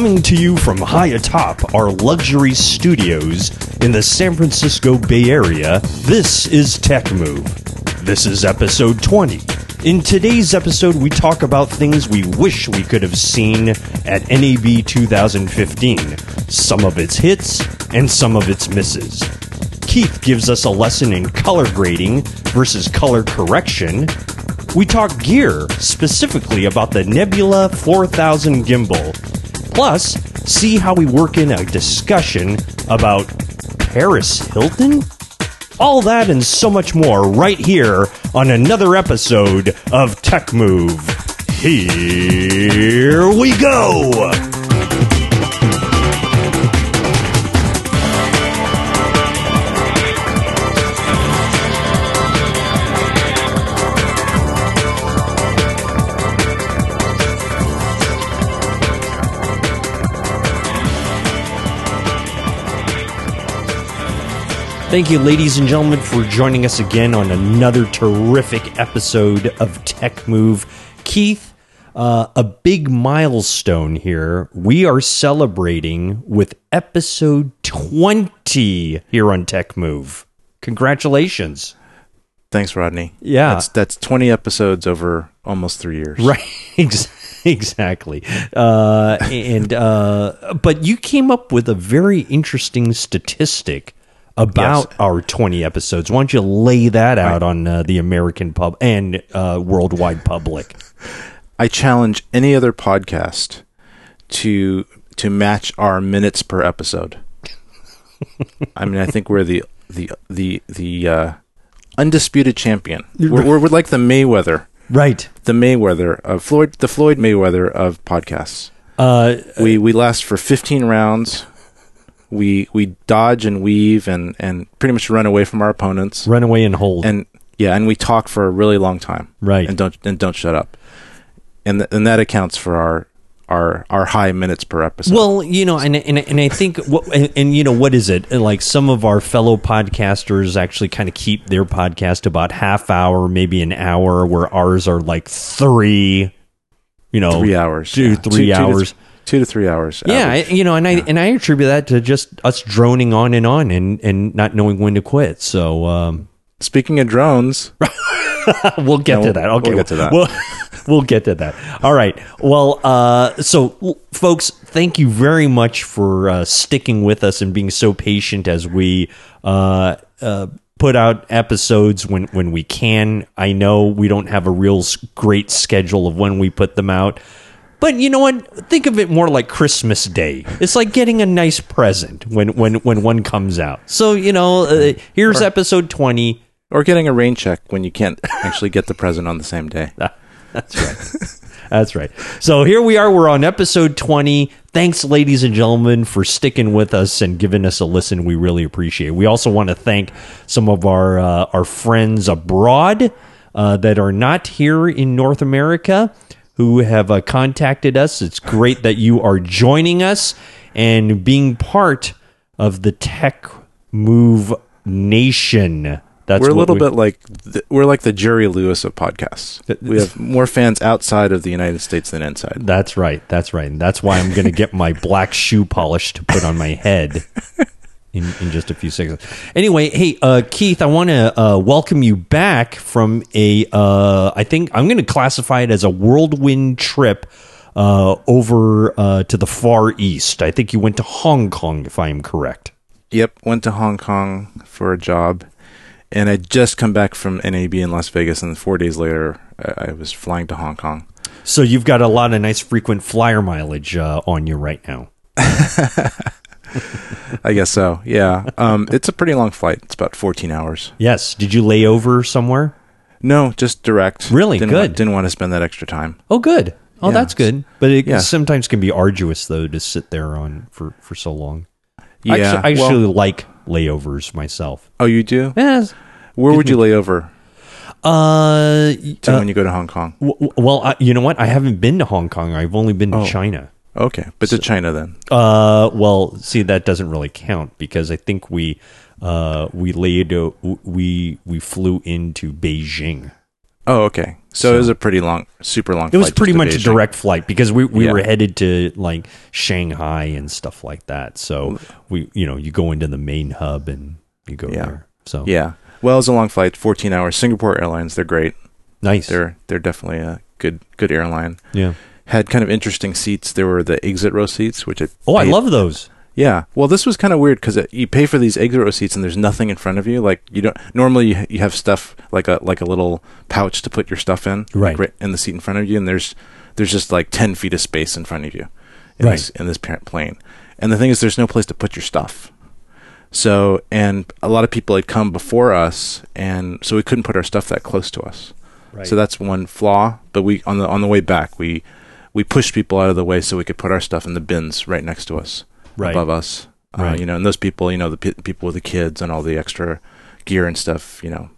Coming to you from high atop our luxury studios in the San Francisco Bay Area, this is Tech Move. This is episode 20. In today's episode, we talk about things we wish we could have seen at NAB 2015, some of its hits and some of its misses. Keith gives us a lesson in color grading versus color correction. We talk gear, specifically about the Nebula 4000 gimbal. Plus, see how we work in a discussion about Paris Hilton? All that and so much more right here on another episode of Tech Move. Here we go! Thank you, ladies and gentlemen, for joining us again on another terrific episode of Tech Move. Keith, uh, a big milestone here. We are celebrating with episode 20 here on Tech Move. Congratulations. Thanks, Rodney. Yeah. That's, that's 20 episodes over almost three years. Right. exactly. Uh, and, uh, but you came up with a very interesting statistic about Yes. our 20 episodes. Why don't you lay that out on uh, the American pub and uh, worldwide public? I challenge any other podcast to to match our minutes per episode. I mean, I think we're the the the the uh, undisputed champion. We're, we're, we're like the Mayweather, Right. the Mayweather of Floyd, the Floyd Mayweather of podcasts. Uh, We we last for 15 rounds. We we dodge and weave and and pretty much run away from our opponents. run away and hold. and yeah, and we talk for a really long time, Right. And don't and don't shut up, and th- and that accounts for our our our high minutes per episode. well, you know, and and, and I think, what, and, and you know, what is it? Like some of our fellow podcasters actually kind of keep their podcast about half hour, maybe an hour, where ours are like three. You know, three hours, two, yeah. three Two- two hours. th- two to three hours. Yeah, I, you know, and I and I attribute that to just us droning on and on and and not knowing when to quit. So um, Speaking of drones, we'll get No, to that. Okay, we'll get to that. We'll, we'll get to that. All right. Well, uh, so folks, thank you very much for uh, sticking with us and being so patient as we uh, uh, put out episodes when when we can. I know we don't have a real great schedule of when we put them out. But you know what? Think of it more like Christmas Day. It's like getting a nice present when when when one comes out. So you know, uh, here's episode twenty. or getting a rain check when you can't actually get the present on the same day. That's right. That's right. So here we are. We're on episode 20. Thanks, ladies and gentlemen, for sticking with us and giving us a listen. We really appreciate it. We also want to thank some of our uh, our friends abroad uh, that are not here in North America who have uh, contacted us. It's great that you are joining us and being part of the Tech Move Nation. That's we're a little we- bit like the, we're like the Jerry Lewis of podcasts. We have more fans outside of the United States than inside. That's right. That's right. And that's why I'm going to get my black shoe polish to put on my head in, in just a few seconds. Anyway, hey, uh, Keith, I want to uh, welcome you back from a, uh, I think I'm going to classify it as a whirlwind trip uh, over uh, to the Far East. I think you went to Hong Kong, if I am correct. Yep, went to Hong Kong for a job, and I just come back from NAB in Las Vegas, and four days later, I I was flying to Hong Kong. So you've got a lot of nice frequent flyer mileage uh, on you right now. I guess so. Yeah, um, it's a pretty long flight. It's about fourteen hours. Yes. Did you lay over somewhere? No, just direct. Really? didn't Good. Want, didn't want to spend that extra time. Oh, good. Oh, Yeah. that's good. But it Yeah. sometimes can be arduous though to sit there on for for so long. Yeah. I actually, I well- like layovers myself. oh, you do? Yes. Where would you lay over Uh, to uh, when you go to Hong Kong? w- w- well, I, you know what? I haven't been to Hong Kong. I've only been to Oh. China. Okay, but to China then. Uh, well, see, that doesn't really count because I think we uh we laid uh, we we flew into Beijing. Oh, okay. So, it was a pretty long, super long. Flight. It was pretty much to a direct flight because we, we Yeah. were headed to like Shanghai and stuff like that. So we you know you go into the main hub and you go Yeah. there. So Yeah. Well, it was a long flight, 14 hours. Singapore Airlines, they're great. nice. They're they're definitely a good good airline. yeah. Had kind of interesting seats. There were the exit row seats, which I Oh, I love those. Yeah. Well, this was kind of weird because uh, you pay for these exit row seats and there's nothing in front of you. Like you don't normally you, you have stuff like a like a little pouch to put your stuff in, Right. like in the seat in front of you, and there's there's just like 10 feet of space in front of you, in Right. This, in this parent plane. And the thing is, there's no place to put your stuff. So, and a lot of people had come before us, and so we couldn't put our stuff that close to us. Right. So that's one flaw. But we on the on the way back, we we pushed people out of the way so we could put our stuff in the bins right next to us, Right. above us. Uh, Right. you know, and those people, you know, the pe- people with the kids and all the extra gear and stuff, you know,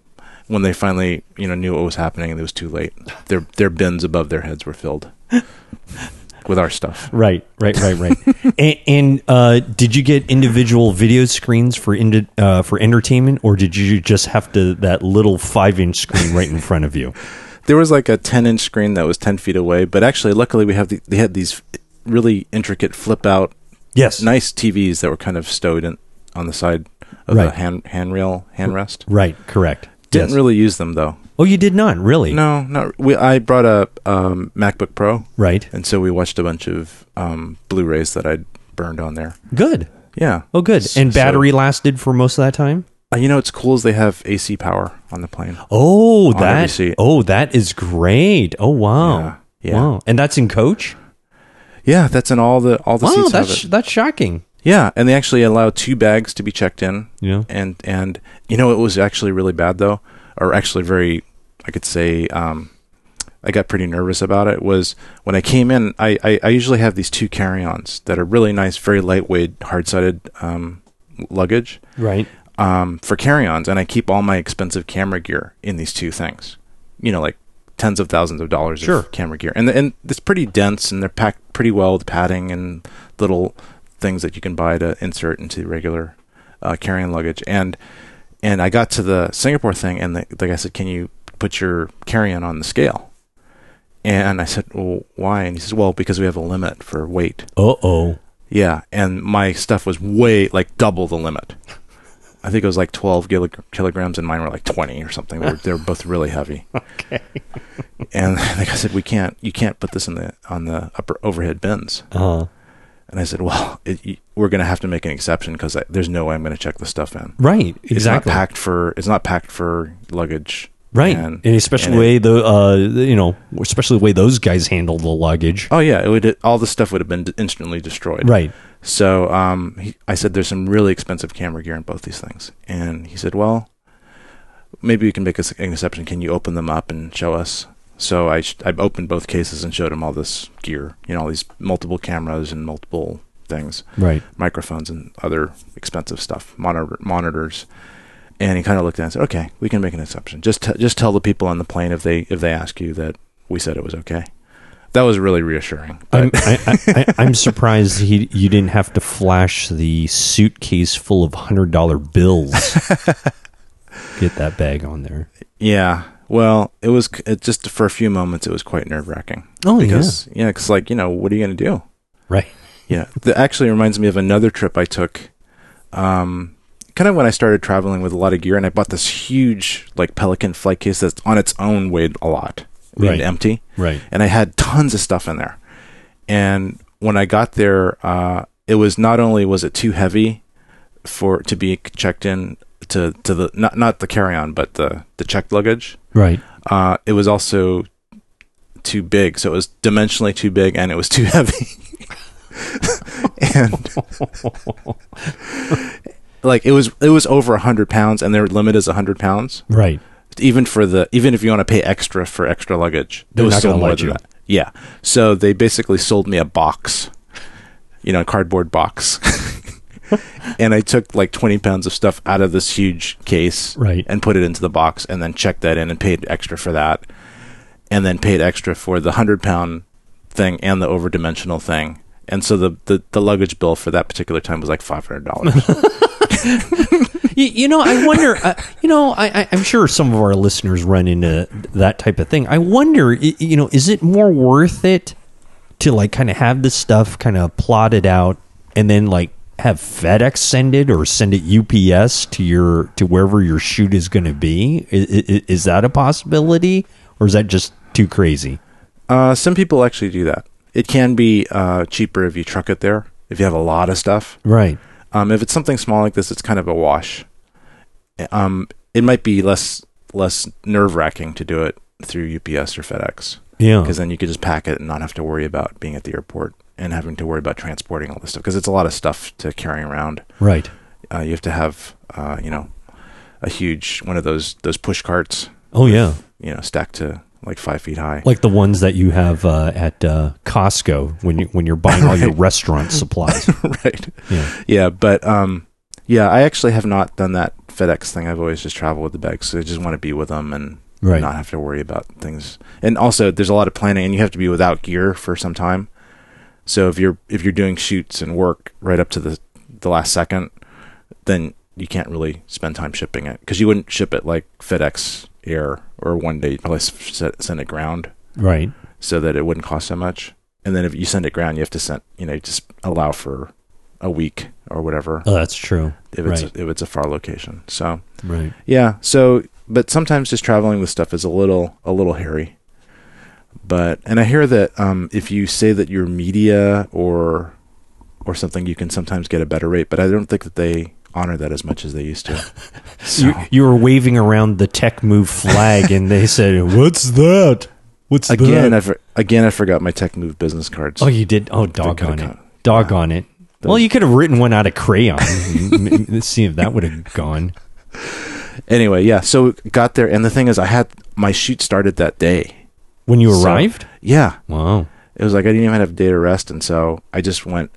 when they finally, you know, knew what was happening, it was too late. Their their bins above their heads were filled with our stuff. Right, right, right, right. and and uh, did you get individual video screens for indi- uh, for entertainment, or did you just have to that little five inch screen right in front of you? There was like a 10 inch screen that was 10 feet away, but actually, luckily, we have the, they had these really intricate flip out Yes, nice TVs that were kind of stowed in on the side of Right. the hand handrail handrest. Right, correct. Didn't Yes. really use them though. Oh, you did not really. No, not we. I brought a um, MacBook Pro, Right. and so we watched a bunch of um, Blu-rays that I'd burned on there. Good. Yeah. Oh, good. And so- battery lasted for most of that time. Uh, you know, it's cool is they have AC power on the plane. Oh, On that. Oh, that is great. Oh, wow. Yeah, yeah. Wow. And that's in coach. Yeah, that's in all the all the Wow, seats that's that's shocking. Yeah, and they actually allow two bags to be checked in. Yeah. and and you know it was actually really bad though or actually very i could say um i got pretty nervous about it was when i came in i i, I usually have these two carry-ons that are really nice very lightweight hard-sided um luggage Right. Um for carry-ons and i keep all my expensive camera gear in these two things. You know like tens of thousands of dollars Sure. of camera gear. And and it's pretty dense and they're packed pretty well with padding and little things that you can buy to insert into regular uh, carry-on luggage. And and I got to the Singapore thing and the, the guy said can you put your carry-on on the scale? And I said well why? And he says well because we have a limit for weight. Uh oh. yeah and my stuff was way like double the limit I think it was like 12 kilo- kilograms and mine were like 20 or something they were, they were both really heavy Okay. and like I said we can't you can't put this in the on the upper overhead bins Uh-huh. and I said well it, we're going to have to make an exception because there's no way I'm going to check the stuff in Right. Exactly. it's not packed for it's not packed for luggage Right. and, And, especially and way it- the uh you know especially the way those guys handle the luggage. oh yeah it would all the stuff would have been d- instantly destroyed Right. So um he, i said there's some really expensive camera gear in both these things and he said well maybe we can make an exception can you open them up and show us so i sh- i opened both cases and showed him all this gear you know all these multiple cameras and multiple things Right. microphones and other expensive stuff, monitor monitors. And he kind of looked at it and said, "Okay, we can make an exception. Just t- just tell the people on the plane if they if they ask you that we said it was okay." That was really reassuring. I'm, I, I'm surprised he you didn't have to flash the suitcase full of hundred dollar bills. Get that bag on there. yeah, well, it was it just for a few moments. It was quite nerve wracking. Oh because yeah, because like you know, what are you going to do? Right. Yeah, that actually reminds me of another trip I took. Um, kind of when I started traveling with a lot of gear, and I bought this huge like Pelican flight case that's on its own weighed a lot, Right. empty. Right. and I had tons of stuff in there. And when I got there, uh, it was not only was it too heavy for to be checked in to to the not not the carry on, but the the checked luggage. Right. Uh, it was also too big, so it was dimensionally too big, and it was too heavy. and like it was it was over a hundred pounds, and their limit is a hundred pounds Right. Even for the even if you want to pay extra for extra luggage, They're it was not still more let than you. that. Yeah. So they basically sold me a box, you know, a cardboard box, and I took like twenty pounds of stuff out of this huge case, Right. and put it into the box, and then checked that in and paid extra for that, and then paid extra for the hundred pound thing and the overdimensional thing. And so the, the, the luggage bill for that particular time was like five hundred dollars. You You, know, I wonder. Uh, you know, I, I, I'm sure some of our listeners run into that type of thing. I wonder. You know, is it more worth it to like kind of have this stuff kind of plotted out and then like have FedEx send it or send it UPS to your to wherever your shoot is going to be? Is, is that a possibility, or is that just too crazy? Uh, some people actually do that. It can be uh, cheaper if you truck it there. If you have a lot of stuff, Right. Um, if it's something small like this, it's kind of a wash. Um, it might be less less nerve wracking to do it through UPS or FedEx Yeah. because then you could just pack it and not have to worry about being at the airport and having to worry about transporting all this stuff because it's a lot of stuff to carry around. Right. Uh, you have to have uh, you know a huge one of those those push carts Oh yeah. you know stacked to like five feet high. Like the ones that you have uh, at uh, Costco when you when you're buying all your restaurant supplies. right. Yeah. Yeah, but um, yeah, I actually have not done that FedEx thing. I've always just traveled with the bags. So I just want to be with them and Right. not have to worry about things. And also, there's a lot of planning, and you have to be without gear for some time. So if you're if you're doing shoots and work right up to the the last second, then you can't really spend time shipping it because you wouldn't ship it like FedEx Air or one day. You'd probably set- send it ground Right. so that it wouldn't cost so much. And then if you send it ground, you have to send you know just allow for a week or whatever Oh, that's true. if it's Right. if it's a far location. So Right. yeah, so but sometimes just traveling with stuff is a little a little hairy. But and I hear that um, if you say that you're media or or something, you can sometimes get a better rate. But I don't think that they honor that as much as they used to. So, You, you were waving around the tech move flag, and they said, "What's that? What's again, that?" I for, again I forgot my Tech Move business cards. oh, you did. Oh, doggone it! Doggone it! Well, you could have written one out of crayon. Let's see if that would have gone. Anyway, yeah. So got there, and the thing is, I had my shoot started that day. When you So- arrived? Yeah, Wow. it was like I didn't even have a day to rest, and so I just went.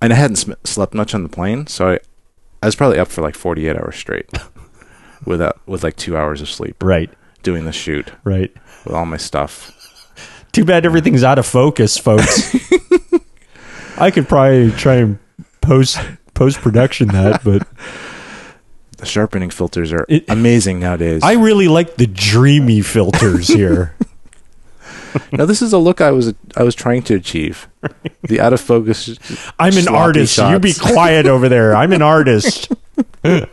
And I hadn't slept much on the plane, so I, I was probably up for like forty eight hours straight, without with like two hours of sleep Right. doing the shoot Right. with all my stuff. Too bad everything's out of focus, folks. I could probably try and post post production that, but The sharpening filters are It- amazing nowadays. I really like the dreamy filters here. now this is a look I was I was trying to achieve. The out of focus. I'm an sloppy artist. You be quiet over there. I'm an artist.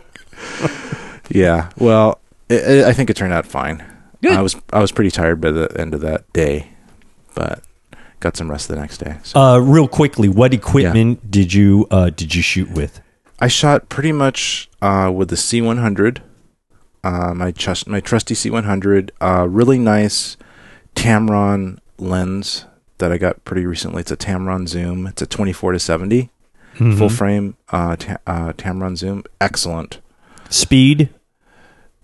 Yeah. Well, it, it, I think it turned out fine. Good. I was I was pretty tired by the end of that day, but got some rest the next day. So Uh, real quickly, what equipment did you uh, did you shoot with? I shot pretty much uh, with the C100, uh, my trust my trusty C100. Uh, really nice Tamron lens that I got pretty recently. It's a Tamron zoom. It's a 24 to 70 Mm-hmm. full frame uh, ta- uh, Tamron zoom. Excellent. Speed,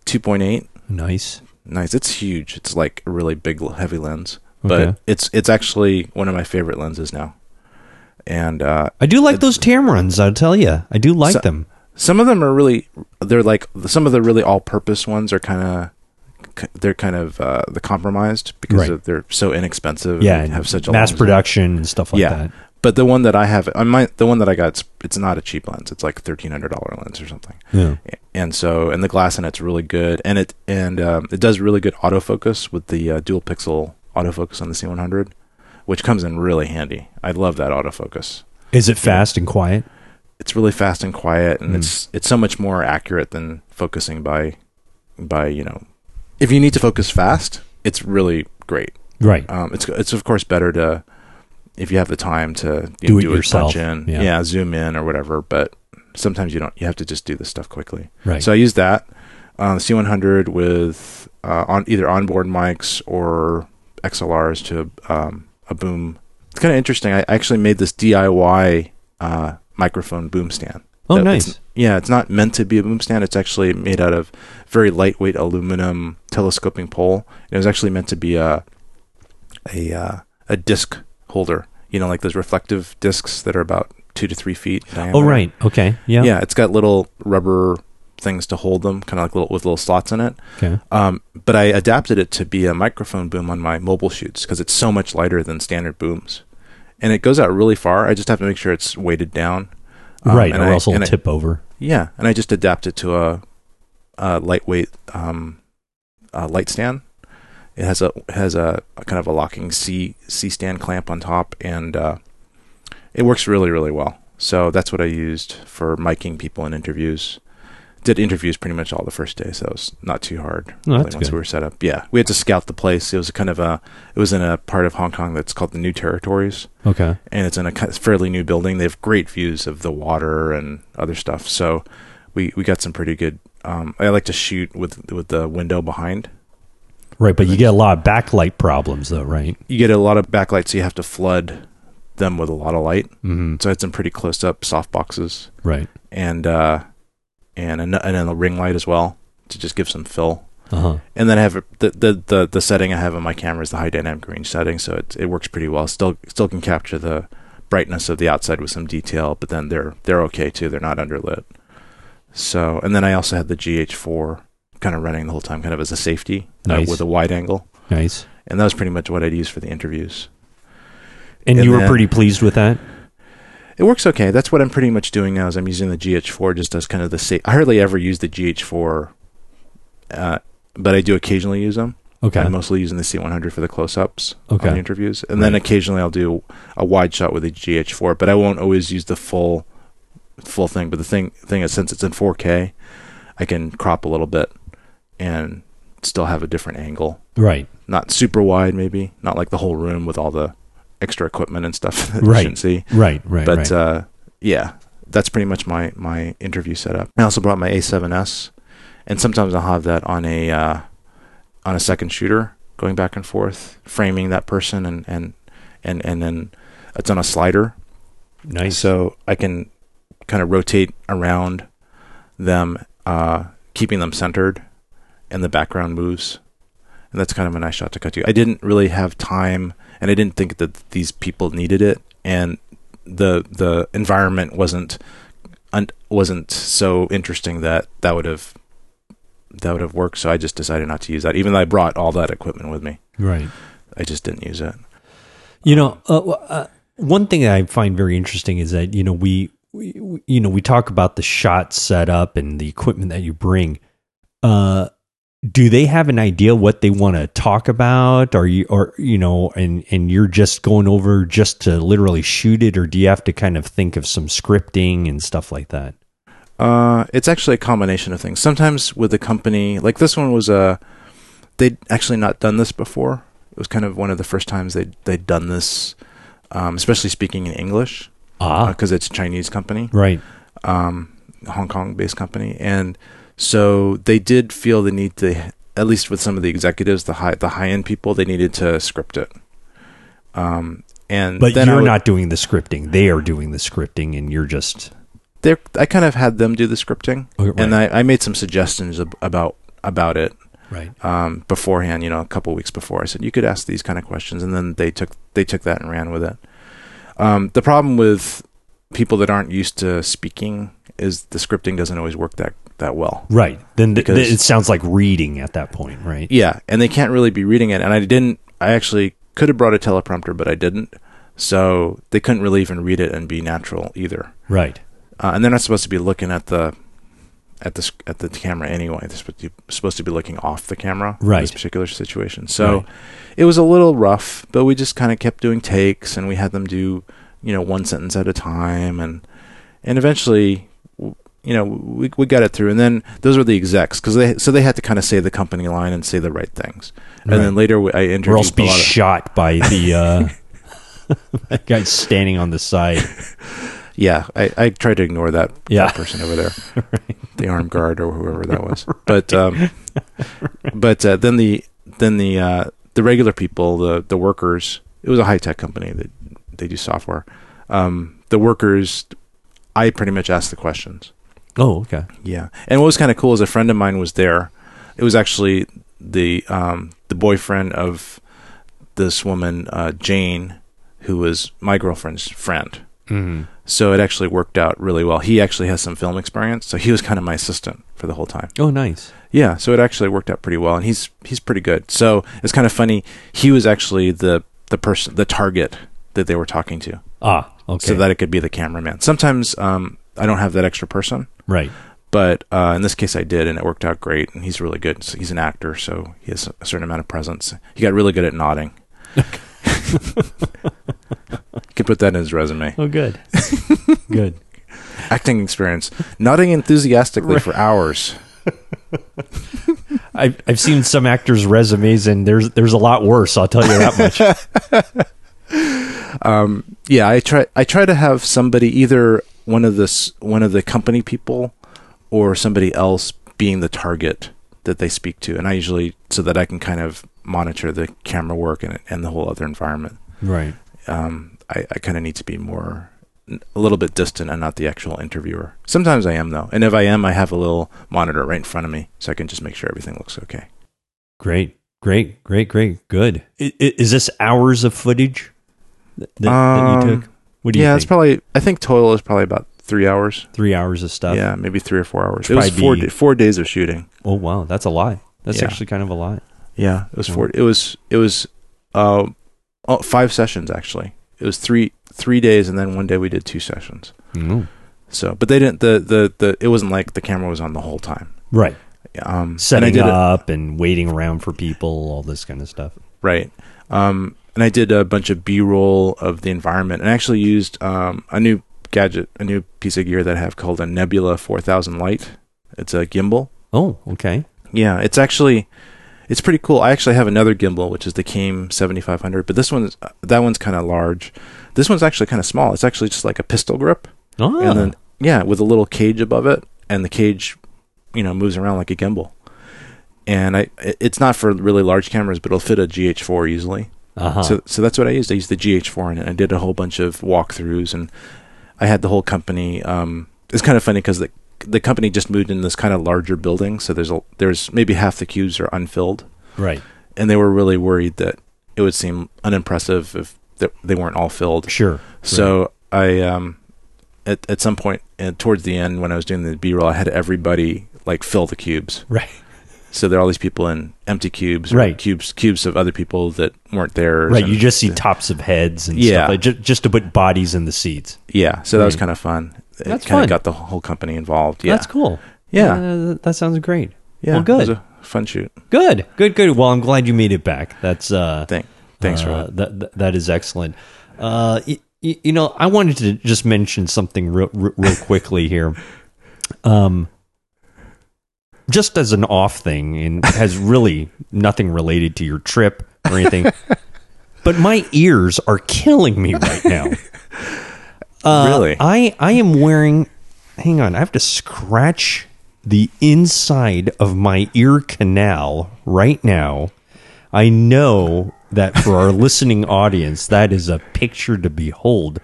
2.8. nice. Nice. It's huge. It's like a really big, heavy lens. Okay. But it's it's actually one of my favorite lenses now. And uh, I do like those Tamrons. I'll tell you, I do like So- them. some of them are really they're like some of the really all-purpose ones are kind of they're kind of uh, the compromised because Right. of, they're so inexpensive. Yeah, and have such a mass production and stuff like Yeah. that. But the one that I have, I might the one that I got, it's, it's not a cheap lens. It's like thirteen hundred dollar lens or something. Yeah. And so, and the glass in it's really good, and it and um, it does really good autofocus with the uh, dual pixel autofocus on the C100, which comes in really handy. I love that autofocus. Is it fast and quiet? It's really fast and quiet, and Mm. it's it's so much more accurate than focusing by by you know, if you need to focus fast, it's really great. Right. Um, it's it's of course better to if you have the time to Do know, it do yourself. punch in, Yeah. yeah. zoom in or whatever. But sometimes you don't. You have to just do this stuff quickly. Right. So I use that uh, C100 with uh, on either onboard mics or XLRs to um, a boom. It's kind of interesting. I actually made this DIY uh, microphone boom stand. oh, nice. Yeah, it's not meant to be a boom stand. It's actually made out of very lightweight aluminum telescoping pole. It was actually meant to be a a uh, a disc holder. You know, like those reflective discs that are about two to three feet. Diameter. Oh, right. Okay. Yeah. Yeah, it's got little rubber things to hold them, kind of like little with little slots in it. Okay. Um, but I adapted it to be a microphone boom on my mobile shoots because it's so much lighter than standard booms, and it goes out really far. I just have to make sure it's weighted down. Um, right. and Or I- else it'll and I- tip over. Yeah, and I just adapt it to a, a lightweight um, uh, light stand. It has a has a, a kind of a locking C C stand clamp on top, and uh, it works really really well. So that's what I used for miking people in interviews. Did interviews pretty much all the first day, so it was not too hard. Oh, really, once good. we were set up, yeah, we had to scout the place. It was kind of a it was in a part of Hong Kong that's called the New Territories Okay. and it's in a fairly new building. They have great views of the water and other stuff. So we we got some pretty good. Um, I like to shoot with with the window behind. Right, but you get a lot of backlight problems, though, right? You get a lot of backlight, so you have to flood them with a lot of light. Mm-hmm. So I had some pretty close up soft boxes Right. and uh, and an- and then a ring light as well to just give some fill. Uh huh. And then I have the, the the the setting I have on my camera is the high dynamic range setting, so it it works pretty well. Still still can capture the brightness of the outside with some detail, but then they're they're okay too. They're not underlit. So and then I also had the GH4 kind of running the whole time, kind of as a safety uh, with a wide angle, Nice. and that was pretty much what I'd use for the interviews. And, And you were pretty pleased with that? It works okay. That's what I'm pretty much doing now. Is I'm using the GH4 just as kind of the safe. I hardly ever use the GH4, uh, but I do occasionally use them. Okay. I'm mostly using the C100 for the close-ups Okay. on the interviews, and then occasionally I'll do a wide shot with the GH4. But I won't always use the full full thing. But the thing thing is, since it's in 4K, I can crop a little bit and still have a different angle. Right. Not super wide, maybe not like the whole room with all the extra equipment and stuff that Right. you shouldn't see. Right. Right. but right. uh, yeah, that's pretty much my my interview setup. I also brought my A7S, and sometimes I'll have that on a uh, on a second shooter, going back and forth, framing that person, and and and and then it's on a slider, nice. so I can kind of rotate around them, uh, keeping them centered, and the background moves. And that's kind of a nice shot to cut to. I didn't really have time, and I didn't think that these people needed it, and the the environment wasn't un- wasn't so interesting that that would have that would have worked. So I just decided not to use that, even though I brought all that equipment with me. right. I just didn't use it. You know, uh, uh, one thing that I find very interesting is that you know we, we we- you know we talk about the shot setup and the equipment that you bring. Uh, do they have an idea what they want to talk about, or you or you know, and and you're just going over just to literally shoot it, or do you have to kind of think of some scripting and stuff like that? Uh, it's actually a combination of things. Sometimes with a company like this one was a, they'd actually not done this before. It was kind of one of the first times they they'd done this, um, especially speaking in English Ah, because it's a Chinese company, right. um, Hong Kong based company, and so they did feel the need to at least with some of the executives, the high the high end people, they needed to script it. Um, and But then you're would- not doing the scripting; they are doing the scripting, and you're just they're I kind of had them do the scripting, Okay, and. I, I made some suggestions ab- about about it right. um, beforehand. You know, a couple weeks before, I said you could ask these kind of questions, and then they took they took that and ran with it. Um, the problem with people that aren't used to speaking is the scripting doesn't always work that that well. Right. Then th- Because- it sounds like reading at that point, right? Yeah, and they can't really be reading it. And I didn't. I actually could have brought a teleprompter, but I didn't. So they couldn't really even read it and be natural either. Right. Uh, and they're not supposed to be looking at the at the at the camera anyway. They're supposed to, be looking off the camera in Right. this particular situation. So Right. it was a little rough, but we just kind of kept doing takes, and we had them do you know one sentence at a time, and and eventually. You know, we we got it through, and then those were the execs because they so they had to kind of say the company line and say the right things, and then later we- I interviewed or else be shot by the uh, that guy standing on the side. Yeah, I, I tried to ignore that, Yeah. that person over there, the armed guard or whoever that was. But um, but uh, then the then the uh, the regular people, the the workers. It was a high tech company that they do software. Um, the workers, I pretty much asked the questions. Oh, okay. Yeah, and what was kind of cool is a friend of mine was there. It was actually the um, the boyfriend of this woman, uh, Jane, who was my girlfriend's friend. Mm-hmm. So it actually worked out really well. He actually has some film experience, so he was kind of my assistant for the whole time. Oh, nice. Yeah, so it actually worked out pretty well, and he's he's pretty good. So it's kind of funny. He was actually the the person, the target that they were talking to, Ah, okay. so that it could be the cameraman. Sometimes um, I don't have that extra person. Right. But uh, in this case, I did, and it worked out great. And he's really good. So he's an actor, so he has a certain amount of presence. He got really good at nodding. you can put that in his resume. Oh, good. good. Acting experience, nodding enthusiastically for hours. I've I've seen some actors' resumes, and there's there's a lot worse. I'll tell you that much. um, yeah, I try I try to have somebody either one of this one of the company people or somebody else being the target that they speak to, and I usually so that I can kind of monitor the camera work and and the whole other environment. right. Um, I, I kind of need to be more a little bit distant and not the actual interviewer. Sometimes I am though, and if I am, I have a little monitor right in front of me so I can just make sure everything looks okay. Great. Great. Great. Great. Good. I- i- Is this hours of footage that, that Um, you took? What do you yeah, think? it's probably. I think total is probably about three hours. Three hours of stuff. yeah, maybe three or four hours. It was four be- four days of shooting. Oh wow, that's a lot. That's Yeah. actually kind of a lot. Yeah, it was Wow. four. It was it was uh, oh, five sessions actually. It was three three days, and then one day we did two sessions. Mm. So, but they didn't. The the the it wasn't like the camera was on the whole time. Right. Um, and Setting it- up and waiting around for people, all this kind of stuff. Right. Um, and I did a bunch of B-roll of the environment, and I actually used um, a new gadget, a new piece of gear that I have called a Nebula 4000 Lite. It's a gimbal. Oh, okay. Yeah, it's actually it's pretty cool. I actually have another gimbal, which is the Came 7500, but this one's that one's kind of large. This one's actually kind of small. It's actually just like a pistol grip, Oh, and then yeah, with a little cage above it, and the cage, you know, moves around like a gimbal. And I, it's not for really large cameras, but it'll fit a GH4 easily. Uh-huh. So, so that's what I used. I used the GH4 in it. I did a whole bunch of walkthroughs, and I had the whole company. Um, it's kind of funny because the the company just moved in this kind of larger building, so there's a there's maybe half the cubes are unfilled, right. and they were really worried that it would seem unimpressive if they weren't all filled. Sure. So I um, at at some point uh, towards the end when I was doing the B roll, I had everybody like fill the cubes. Right. So there are all these people in empty cubes, or Right. Cubes cubes of other people that weren't there. Right. You just see tops of heads and Yeah. stuff like just, just to put bodies in the seats. Yeah, so that was kind of fun. It That's kind fun. of got the whole company involved. Yeah, That's cool. Yeah, Uh, that sounds great. yeah. well, good. It was a fun shoot. Good. Good. Good. Well, I'm glad you made it back. That's uh Thank, thanks, uh, Rod. that, that that is excellent. Uh, y- y- you know, I wanted to just mention something real, real real quickly here. Um, just as an off thing, and has really nothing related to your trip or anything. but my ears are killing me right now. Uh, Really? I I am wearing. Hang on, I have to scratch the inside of my ear canal right now. I know that for our listening audience, that is a picture to behold.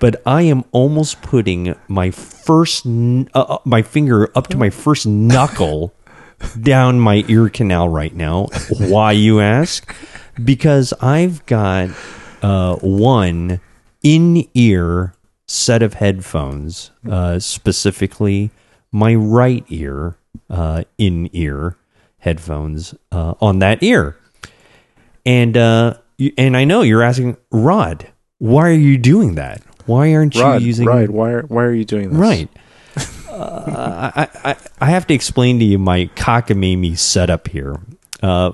But I am almost putting my first, uh, uh, my finger up to my first knuckle down my ear canal right now. Why, you ask? Because I've got uh, one in ear set of headphones, uh, specifically my right ear uh, in ear headphones uh, on that ear. And uh, and I know you're asking Rod, why are you doing that? Why aren't you Rod, using Rod, why are why are you doing this? Right. Uh, I, I I have to explain to you my cockamamie setup here. Uh,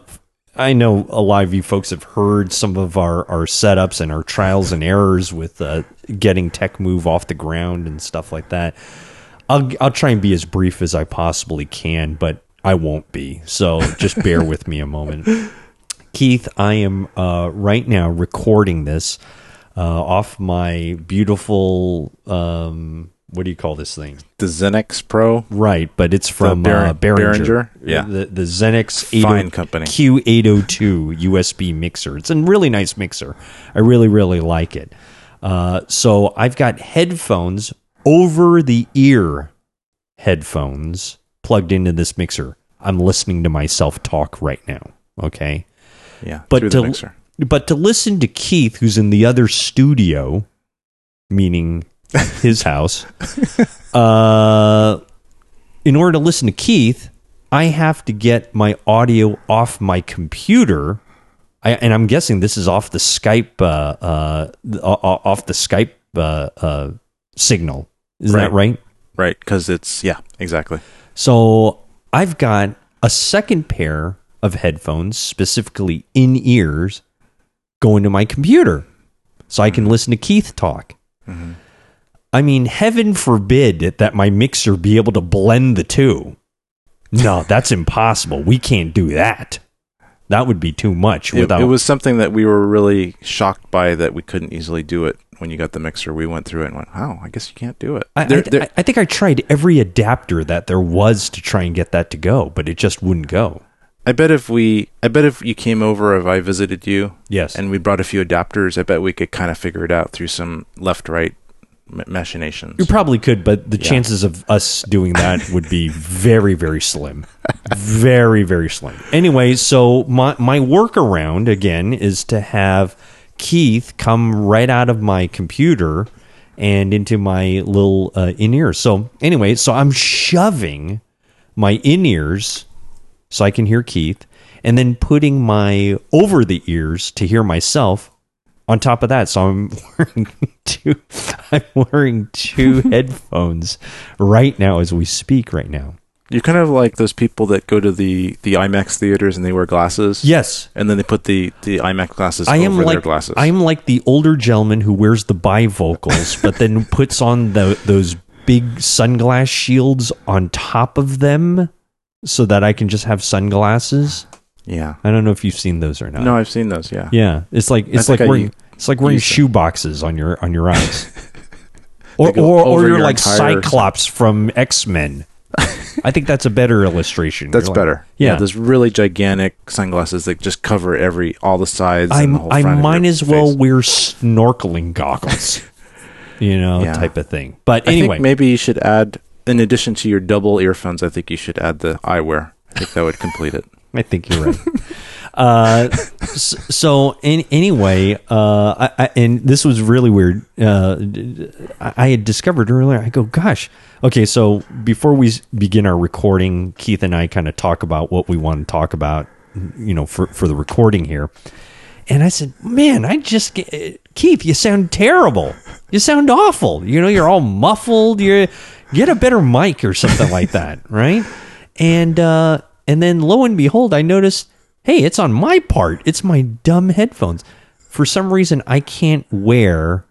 I know a lot of you folks have heard some of our, our setups and our trials and errors with uh, getting Tech Move off the ground and stuff like that. I'll I'll try and be as brief as I possibly can, but I won't be. So just bear with me a moment. Keith, I am uh, right now recording this off my beautiful. Um, what do you call this thing? The Xenyx Pro, Right, but it's from Ber- uh, Behringer. Behringer? Yeah. the the Xenyx Fine company. Q802 USB mixer. It's a really nice mixer. I really really like it. Uh, so I've got headphones over the ear headphones plugged into this mixer. I'm listening to myself talk right now. Okay. yeah, But to, mixer. But to listen to Keith, who's in the other studio, meaning his house, uh, in order to listen to Keith, I have to get my audio off my computer. I, and I'm guessing this is off the Skype, uh, uh, off the Skype uh, uh, signal. Is that right? right because it's yeah exactly So I've got a second pair of headphones, specifically in ears, going to my computer so I can mm-hmm. listen to Keith talk. Mm-hmm. I mean, heaven forbid that my mixer be able to blend the two. No, that's impossible. We can't do that. That would be too much without it was something that we were really shocked by that we couldn't easily do it when you got the mixer we went through it and went oh i guess you can't do it I, There- I, I- I think I tried every adapter that there was to try and get that to go, but it just wouldn't go. I bet if we i bet if you came over if i visited you Yes. and we brought a few adapters i bet we could kind of figure it out through some left right machinations You probably could, but the Yeah. chances of us doing that would be very, very slim. Very, very slim. Anyway, so my my workaround again is to have Keith come right out of my computer and into my little uh, in ears. So anyway, so I'm shoving my in ears so I can hear Keith, and then putting my over the ears to hear myself on top of that. So I'm wearing two I'm wearing two headphones right now as we speak right now. you're kind of like those people that go to the the imax theaters and they wear glasses Yes. and then they put the the imax glasses I am over like their glasses I am like the older gentleman who wears the bivocals, but then puts on the those big sunglass shields on top of them so that I can just have sunglasses. yeah I don't know if you've seen those or not. no i've seen those yeah Yeah, it's like it's like wearing it's like wearing them. shoe boxes on your on your eyes, or or, or you're your like Cyclops from X Men. I think that's a better illustration. That's like- better. Yeah. those really gigantic sunglasses that just cover every all the sides. I the I might as well face. wear snorkeling goggles, you know, Yeah. type of thing. But I anyway, think maybe you should add, in addition to your double earphones, I think you should add the eyewear. I think that would complete it. I think you're right. uh, so in, anyway, uh, I, I, and this was really weird. Uh, I had discovered earlier. I go, gosh. Okay, so before we begin our recording, Keith and I kind of talk about what we want to talk about, you know, for for the recording here. And I said, "Man, I just get, Keith, you sound terrible. You sound awful. You know, you're all muffled. You get a better mic or something like that, right?" And uh, and then lo and behold, I noticed, hey, it's on my part. It's my dumb headphones. For some reason, I can't wear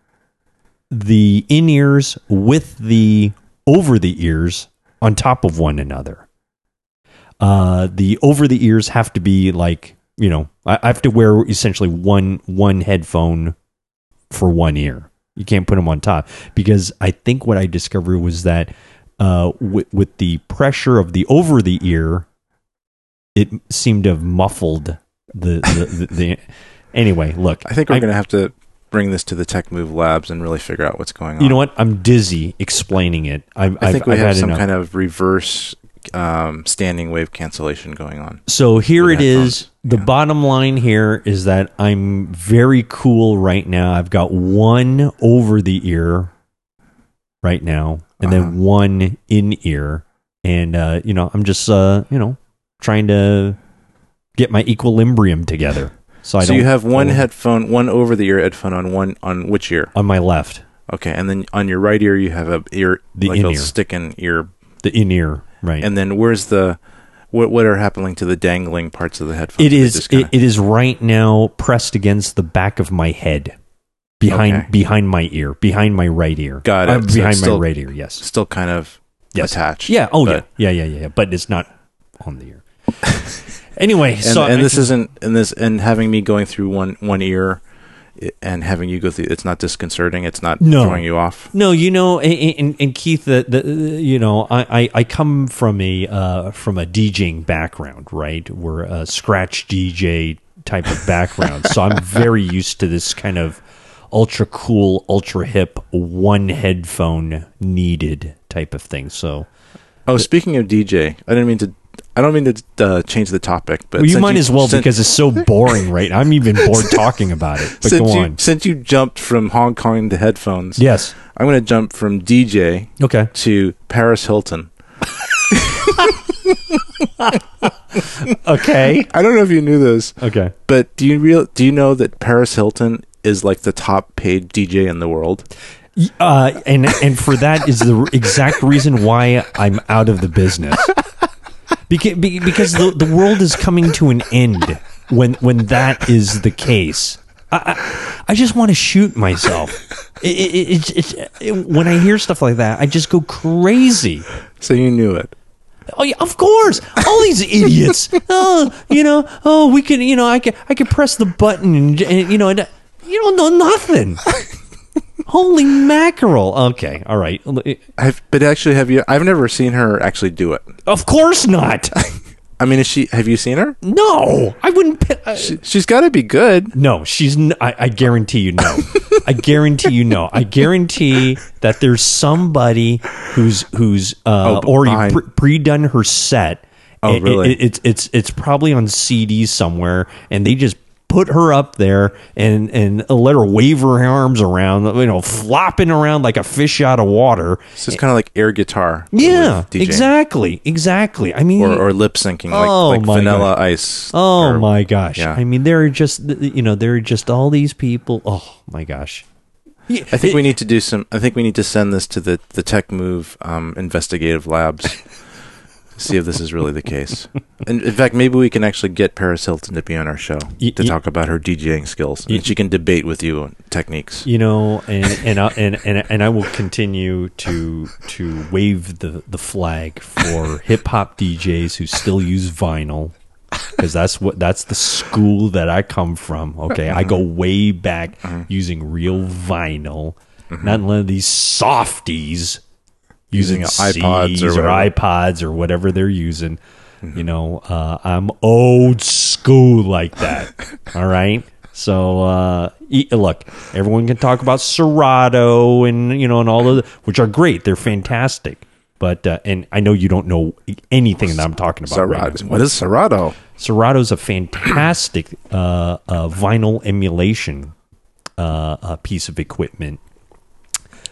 the in ears with the over the ears on top of one another. Uh, the over the ears have to be like you know I, I have to wear essentially one one headphone for one ear. You can't put them on top because I think what I discovered was that uh, with, with the pressure of the over the ear, it seemed to have muffled the the, the, the anyway. Look, I think we're going to have to bring this to the Tech Move Labs and really figure out what's going on. You know what? I'm dizzy explaining it. I've, I think I've, we I've have had some enough. kind of reverse um, standing wave cancellation going on. So here it is. The Yeah. bottom line here is that I'm very cool right now. I've got one over the ear right now, and then Uh-huh. one in ear, and uh, you know I'm just uh, you know trying to get my equilibrium together. So so you have one headphone, one over the ear headphone on one on which ear? on my left, Okay, and then on your right ear you have a ear The like in-ear. stick-in ear, the in ear, right? and then where's the what? What are happening to the dangling parts of the headphones? It is. kinda- It, it is right now pressed against the back of my head, behind Okay. behind my ear, behind my right ear. Got it. Uh, So behind it's my right ear. Yes. still kind of Yes. attached. Yeah. Oh but- yeah. Yeah. Yeah. Yeah. Yeah. But it's not on the ear. anyway, and, so and I- this isn't and this and having me going through one one ear and having you go through it's not disconcerting it's not No. throwing you off No, you know, and, and, and Keith, the, the you know, I, I, I come from a uh, from a DJing background, right? We're a scratch DJ type of background, so I'm very used to this kind of ultra cool, ultra hip, one headphone needed type of thing. So oh speaking of dj i didn't mean to i don't mean to uh, change the topic but well, you might as well since- because it's so boring, right? I'm even bored talking about it. But go you, on. since you jumped from hong kong to headphones Yes. i'm going to jump from dj Okay. to paris hilton Okay. i don't know if you knew this Okay. but do you real do you know that paris hilton is like the top paid dj in the world Uh, and and for that is the exact reason why I'm out of the business. Because, because the, the world is coming to an end when when that is the case. I, I, I just want to shoot myself. It, it, it's it, when I hear stuff like that, I just go crazy. So you knew it. Oh yeah, of course. All these idiots. oh, you know. Oh, we can. You know, I can. I can press the button, and, and you know, and, you don't know nothing. Holy mackerel! Okay, all right. I've, but actually, have you? I've never seen her actually do it. Of course not. I mean, is she? Have you seen her? No, I wouldn't. Uh, She, she's got to be good. no, she's. N- I, I guarantee you, no. I guarantee you, no. I guarantee that there's somebody who's who's uh, Oh, already pre- pre-done her set. Oh, It- really? it- it's it's it's probably on CD somewhere, and they just put her up there and and let her wave her arms around, you know, flopping around like a fish out of water. It's just kind of like air guitar. Yeah, exactly, exactly. I mean, Or, or lip syncing, like, Oh, like my Vanilla Ice. Oh or- my gosh! yeah. I mean, there are just you know there are just all these people. Oh my gosh! I think we need to do some. I think we need to send this to the the Tech Move um, investigative labs. See if this is really the case. And in fact, maybe we can actually get Paris Hilton to be on our show Y- to y- talk about her DJing skills, Y- and she can debate with you on techniques. You know, and and I, and, and and I will continue to to wave the the flag for hip hop DJs who still use vinyl because that's what that's the school that I come from. Okay, I go mm-hmm. way back mm-hmm. using real vinyl, mm-hmm. not none of these softies using, Using iPods CDs or or, iPods or whatever they're using. You know, uh, I'm old school like that. All right. So uh, look, everyone can talk about Serato and you know and all of the, which are great. They're fantastic. But uh, and I know you don't know anything that I'm talking about. right Serato. now. What is Serato? Serato's a fantastic uh, uh, vinyl emulation uh, uh, piece of equipment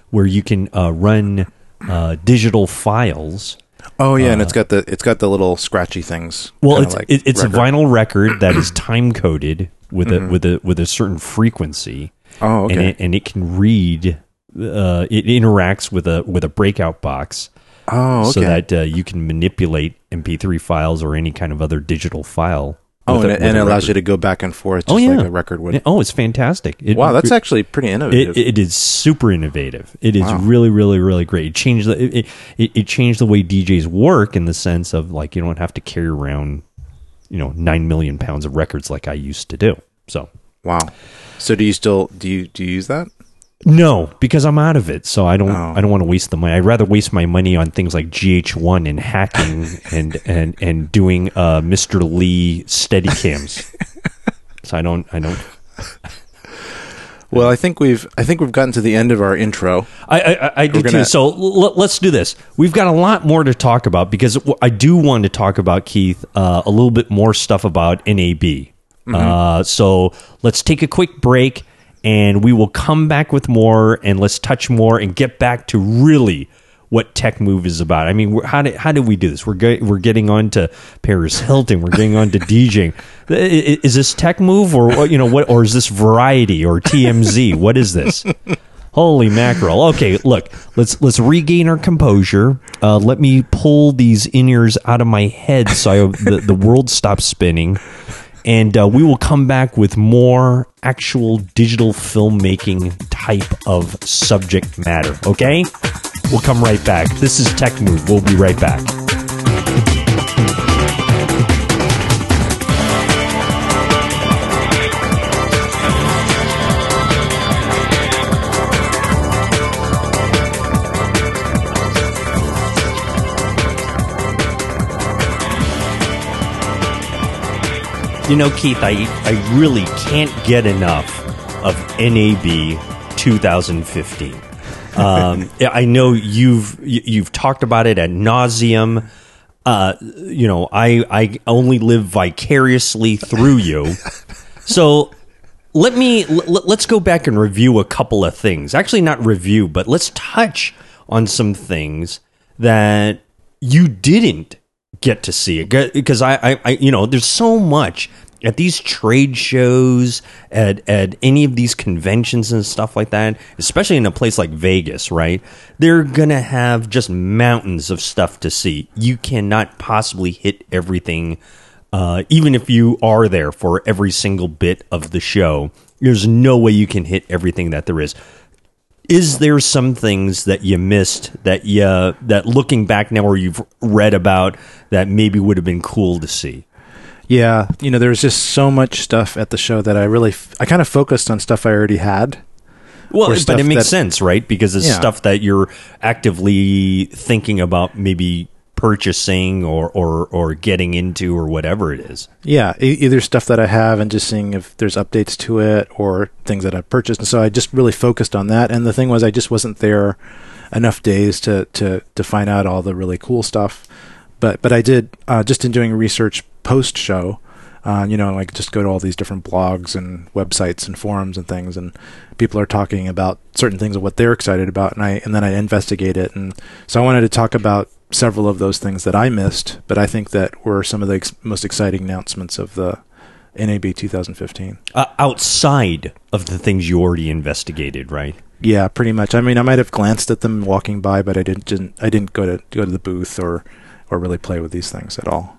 where you can uh, run uh, digital files. Oh yeah, and it's got the it's got the little scratchy things. Well, it's like it, it's record. a vinyl record that is time coded with a with a with a certain frequency, Oh, and okay. it, and it can read. Uh, it interacts with a with a breakout box, oh, okay. so that uh, you can manipulate MP3 files or any kind of other digital file. Oh, and, a- and it allows you to go back and forth, oh, just Oh yeah, like a record would. Oh, it's fantastic. It, wow, that's actually pretty innovative. it, it is super innovative. It is Wow. really, really, really great. It changed the it, it, it changed the way DJs work in the sense of like you don't have to carry around you know nine million pounds of records like I used to do. So wow. So do you still do you do you use that? No, because I'm out of it. So I don't Oh. I don't want to waste the money. I'd rather waste my money on things like GH1 and hacking and and and doing uh, Mr. Lee steady cams. so I don't I don't Well, I think we've I think we've gotten to the end of our intro. I, I, I do gonna- too. So l- let's do this. We've got a lot more to talk about because I do want to talk about Keith uh, a little bit more stuff about NAB. Uh, so let's take a quick break and we will come back with more and let's touch more and get back to really what Tech Move is about. I mean, how did how did we do this? We're we're getting on to Paris Hilton. We're getting on to DJing. Is this Tech Move or you know what? Or is this Variety or TMZ? What is this? Holy mackerel! Okay, look, let's let's regain our composure. Uh, let me pull these in ears out of my head so I, the the world stops spinning, and uh, we will come back with more actual digital filmmaking type of subject matter. Okay, we'll come right back. This is Tech Move. We'll be right back. You know, Keith, I I really can't get enough of NAB 2015. Um, I know you've you- you've talked about it at nauseum. Uh, you know, I I only live vicariously through you. So let me l- let's go back and review a couple of things. Actually, not review, but let's touch on some things that you didn't get to see it because I, I, I, you know, there's so much at these trade shows, at at any of these conventions and stuff like that, especially in a place like Vegas, right? They're gonna have just mountains of stuff to see. You cannot possibly hit everything, uh, even if you are there for every single bit of the show. There's no way you can hit everything that there is is there some things that you missed that you that looking back now or you've read about that maybe would have been cool to see Yeah, you know, there was just so much stuff at the show that I really, f- I kind of focused on stuff I already had. well but it makes that- sense right because it's Yeah. stuff that you're actively thinking about maybe purchasing or or or getting into or whatever it is Yeah, either stuff that I have and just seeing if there's updates to it or things that I've purchased. And so I just really focused on that. And the thing was, I just wasn't there enough days to to to find out all the really cool stuff. But but I did uh, just in doing research post show. Uh, you know, like just go to all these different blogs and websites and forums and things, and people are talking about certain things of what they're excited about, and I and then I investigate it, and so I wanted to talk about several of those things that I missed, but I think that were some of the ex- most exciting announcements of the NAB 2015. uh, outside of the things you already investigated right Yeah, pretty much. I mean, I might have glanced at them walking by, but I didn't. didn't I didn't go to go to the booth or or really play with these things at all.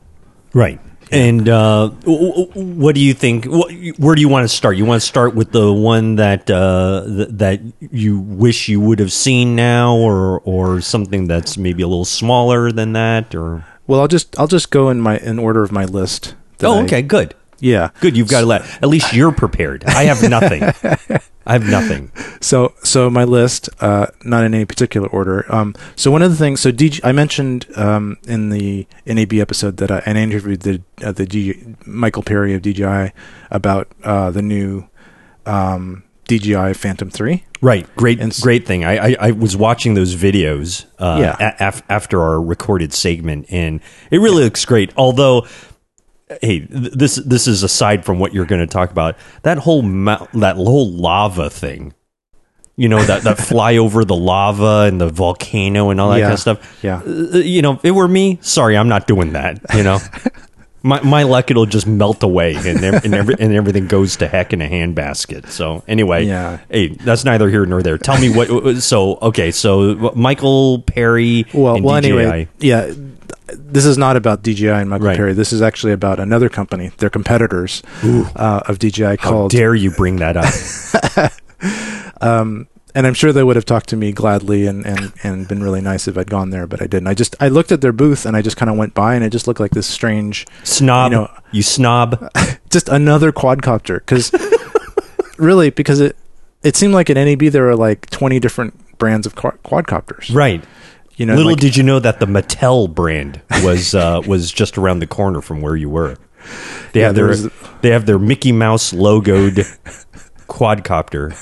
Right. And uh, what do you think? Where do you want to start? You want to start with the one that uh, th- that you wish you would have seen now, or or something that's maybe a little smaller than that, or Well, I'll just I'll just go in my in order of my list. oh, I- okay, good, Yeah. good. You've got to let at least you're prepared. I have nothing. I have nothing. So, so my list, uh, not in any particular order. Um, so one of the things, so DG, I mentioned um, in the NAB episode that I, and I interviewed the uh, the DG, Michael Perry of DJI about uh, the new um, DJI Phantom Three. Right, great, And great thing. I, I, I was watching those videos uh, Yeah. a- af- after our recorded segment, and it really looks great. Although, hey, this this is aside from what you're going to talk about. That whole mou- that whole lava thing, you know, that that fly over the lava and the volcano and all that Yeah. kind of stuff. Yeah. Uh, you know, if it were me, sorry, I'm not doing that. You know. My, my luck, it'll just melt away, and and, every, and everything goes to heck in a handbasket. So anyway, Yeah. Hey, that's neither here nor there. Tell me what. So okay, so Michael Perry. Well, and well, DJI. anyway, yeah. Th- This is not about DJI and Michael Right. Perry. This is actually about another company. They're competitors uh, of DJI How called dare you bring that up? and I'm sure they would have talked to me gladly and, and, and been really nice if I'd gone there, but I didn't. I just I looked at their booth and I just kind of went by and it just looked like this strange, Snob. You know- you snob. just another quadcopter. Because really, because it it seemed like at NAB there were like 20 different brands of quadcopters. Right. You know, Little like- did you know that the Mattel brand was uh, was just around the corner from where you were. They Yeah, have their was- they have their Mickey Mouse logoed quadcopter.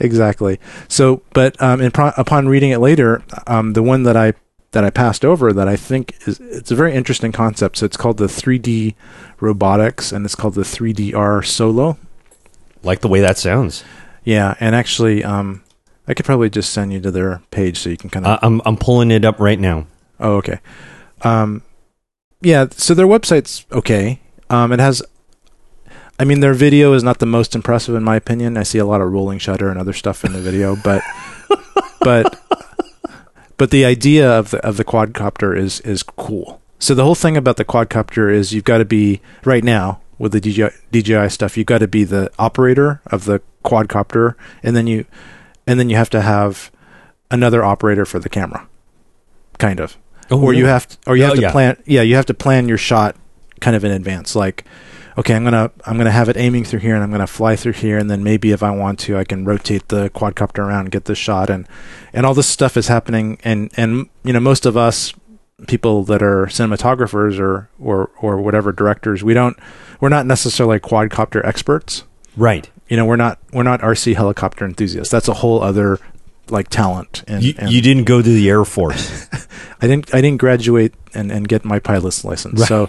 exactly. So, but um, in pro- upon reading it later, um, the one that I that I passed over that I think is it's a very interesting concept. So it's called the 3D robotics, and it's called the 3DR Solo. Like the way that sounds. Yeah, and actually, um, I could probably just send you to their page so you can kind of. Uh, I'm I'm pulling it up right now. oh, okay. Um, yeah. So their website's okay. Um, it has. I mean, their video is not the most impressive in my opinion. I see a lot of rolling shutter and other stuff in the video, but but but the idea of the of the quadcopter is is cool. So the whole thing about the quadcopter is you've got to be right now with the DJI, DJI stuff. You've got to be the operator of the quadcopter, and then you and then you have to have another operator for the camera, kind of. Oh, or you have to, or you Oh, have to yeah. plan. Yeah, you have to plan your shot kind of in advance. Like, okay, I'm gonna I'm gonna have it aiming through here, and I'm gonna fly through here, and then maybe if I want to, I can rotate the quadcopter around and get this shot, and and all this stuff is happening, and and you know most of us people that are cinematographers or or or whatever directors, we don't we're not necessarily quadcopter experts. Right. You know, we're not we're not RC helicopter enthusiasts. That's a whole other like talent. And, You, and you didn't go to the Air Force. I didn't I didn't graduate and, and get my pilot's license. Right. So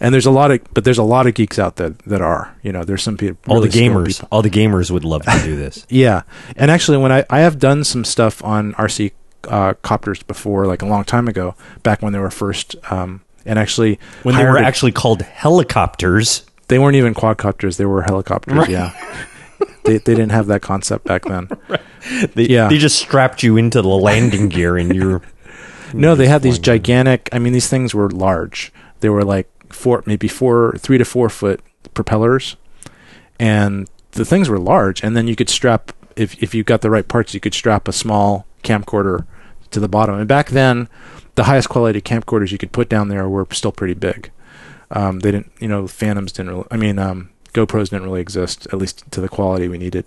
and there's a lot of but there's a lot of geeks out there that are. You know, there's some people all the gamers, all the gamers would love to do this. Yeah. And actually when I I have done some stuff on RC uh, copters before like a long time ago, back when they were first um and actually When they were a- actually called helicopters. They weren't even quadcopters; they were helicopters. Right. Yeah, they they didn't have that concept back then. They, Yeah. they just strapped you into the landing gear and you're. No, they had these gigantic. I mean, these things were large. They were like four, maybe four, three to four foot propellers, and the things were large. And then you could strap, if if you got the right parts, you could strap a small camcorder to the bottom. And back then, the highest quality camcorders you could put down there were still pretty big. Um, they didn't, you know, Phantoms didn't. Really, I mean, um, GoPros didn't really exist, at least to the quality we needed.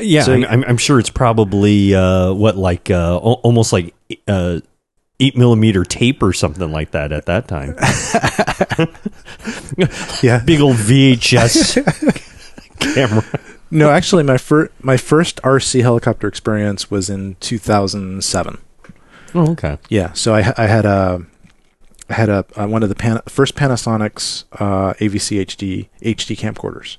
Yeah, So- I'm, I'm, I'm sure it's probably uh, what like uh, almost like uh, eight millimeter tape or something like that at that time. Yeah. Big old VHS camera. No, actually, my first my first RC helicopter experience was in 2007. Oh, okay. Yeah, so I, I had a I had a, uh one of the Pan, first Panasonic's uh, AVC HD HD camcorders.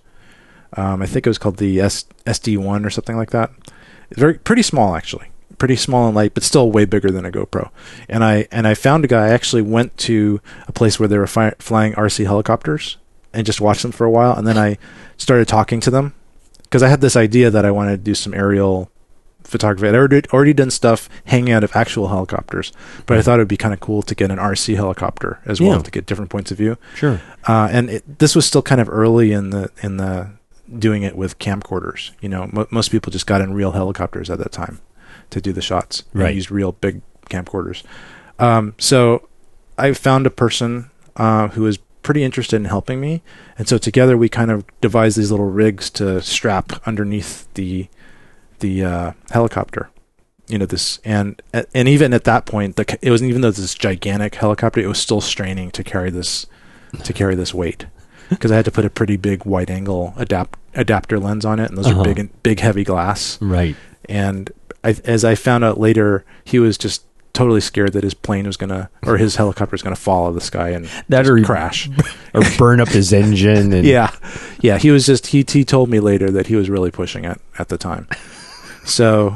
Um, I think it was called the S, SD1 or something like that. Very pretty small actually, pretty small and light, but still way bigger than a GoPro. And I and I found a guy. I actually went to a place where they were fi- flying RC helicopters and just watched them for a while, and then I started talking to them because I had this idea that I wanted to do some aerial photography. I'd already, already done stuff hanging out of actual helicopters, but I thought it would be kind of cool to get an RC helicopter as well Yeah. to get different points of view. Sure. Uh, and it, this was still kind of early in the in the doing it with camcorders. You know, mo most people just got in real helicopters at that time to do the shots. and Right. used real big camcorders. Um, so I found a person uh, who was pretty interested in helping me, and so together we kind of devised these little rigs to strap underneath the the uh, helicopter. You know this, and and even at that point, the, it was even though this gigantic helicopter, it was still straining to carry this to carry this weight because I had to put a pretty big wide angle adapt adapter lens on it, and those Uh-huh. are big and big heavy glass. Right. And I, as I found out later, he was just totally scared that his plane was gonna or his helicopter was gonna fall out of the sky and That or crash. or burn up his engine and yeah, yeah. He was just he he told me later that he was really pushing it at the time. So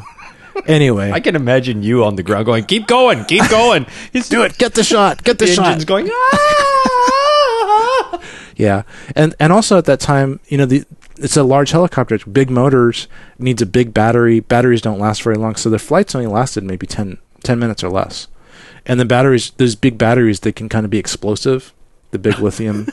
anyway, I can imagine you on the ground going, "Keep going, keep going." He's do it. Get the shot. Get the, The shot. engine's going. "Ah!" Yeah, and and also at that time, you know, the it's a large helicopter, it's big motors, needs a big battery. Batteries don't last very long, so the flights only lasted maybe 10, 10 minutes or less. And the batteries, those big batteries, they can kind of be explosive. The big lithium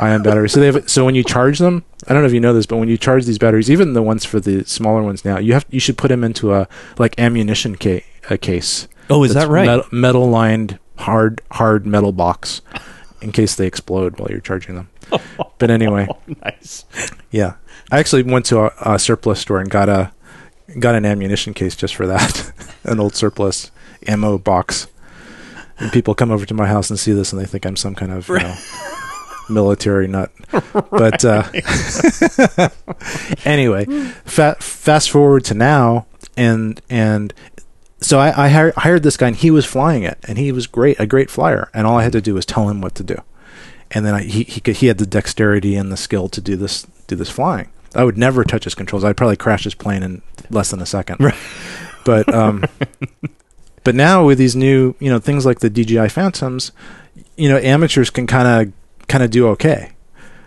ion batteries. So they have. So when you charge them, I don't know if you know this, but when you charge these batteries, even the ones for the smaller ones now, you have you should put them into a like ammunition ca- a case. Oh, is that right? Metal, metal lined hard hard metal box in case they explode while you're charging them. Oh, but anyway, nice. yeah, I actually went to a, a surplus store and got a got an ammunition case just for that, an old surplus ammo box. And people come over to my house and see this, and they think I'm some kind of you know, military nut. But uh, anyway, fa- fast forward to now, and and so I, I hired, hired this guy, and he was flying it, and he was great, a great flyer, and all I had to do was tell him what to do, and then I, he he could, he had the dexterity and the skill to do this do this flying. I would never touch his controls. I'd probably crash his plane in less than a second. Right. But um, but now with these new you know things like the DJI Phantoms, you know amateurs can kind of kind of do okay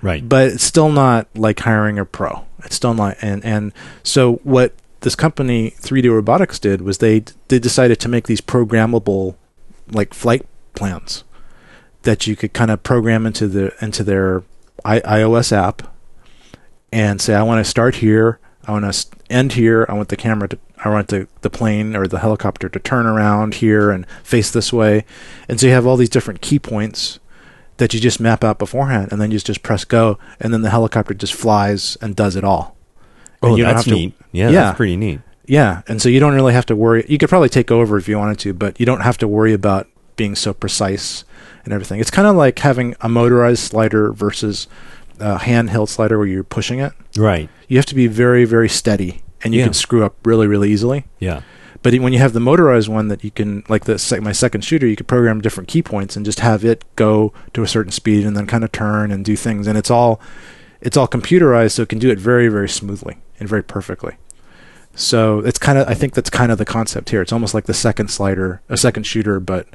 Right. but it's still not like hiring a pro. It's still not, and and so what this company 3D Robotics did was they they decided to make these programmable like flight plans that you could kind of program into the into their I, iOS app and say I want to start here, I want to end here, I want the camera to I want the the plane or the helicopter to turn around here and face this way, and so you have all these different key points that you just map out beforehand, and then you just press go, and then the helicopter just flies and does it all. And oh, you don't that's have to- neat. Yeah, Yeah. that's pretty neat. Yeah, and so you don't really have to worry. You could probably take over if you wanted to, but you don't have to worry about being so precise and everything. It's kind of like having a motorized slider versus a handheld slider where you're pushing it. Right. You have to be very, very steady, and you Yeah. can screw up really, really easily. Yeah. But when you have the motorized one that you can, like the sec- my second shooter, you could program different key points and just have it go to a certain speed and then kind of turn and do things, and it's all it's all computerized, so it can do it very, very smoothly and very perfectly. So it's kind of I think that's kind of the concept here. It's almost like the second slider, a second shooter, but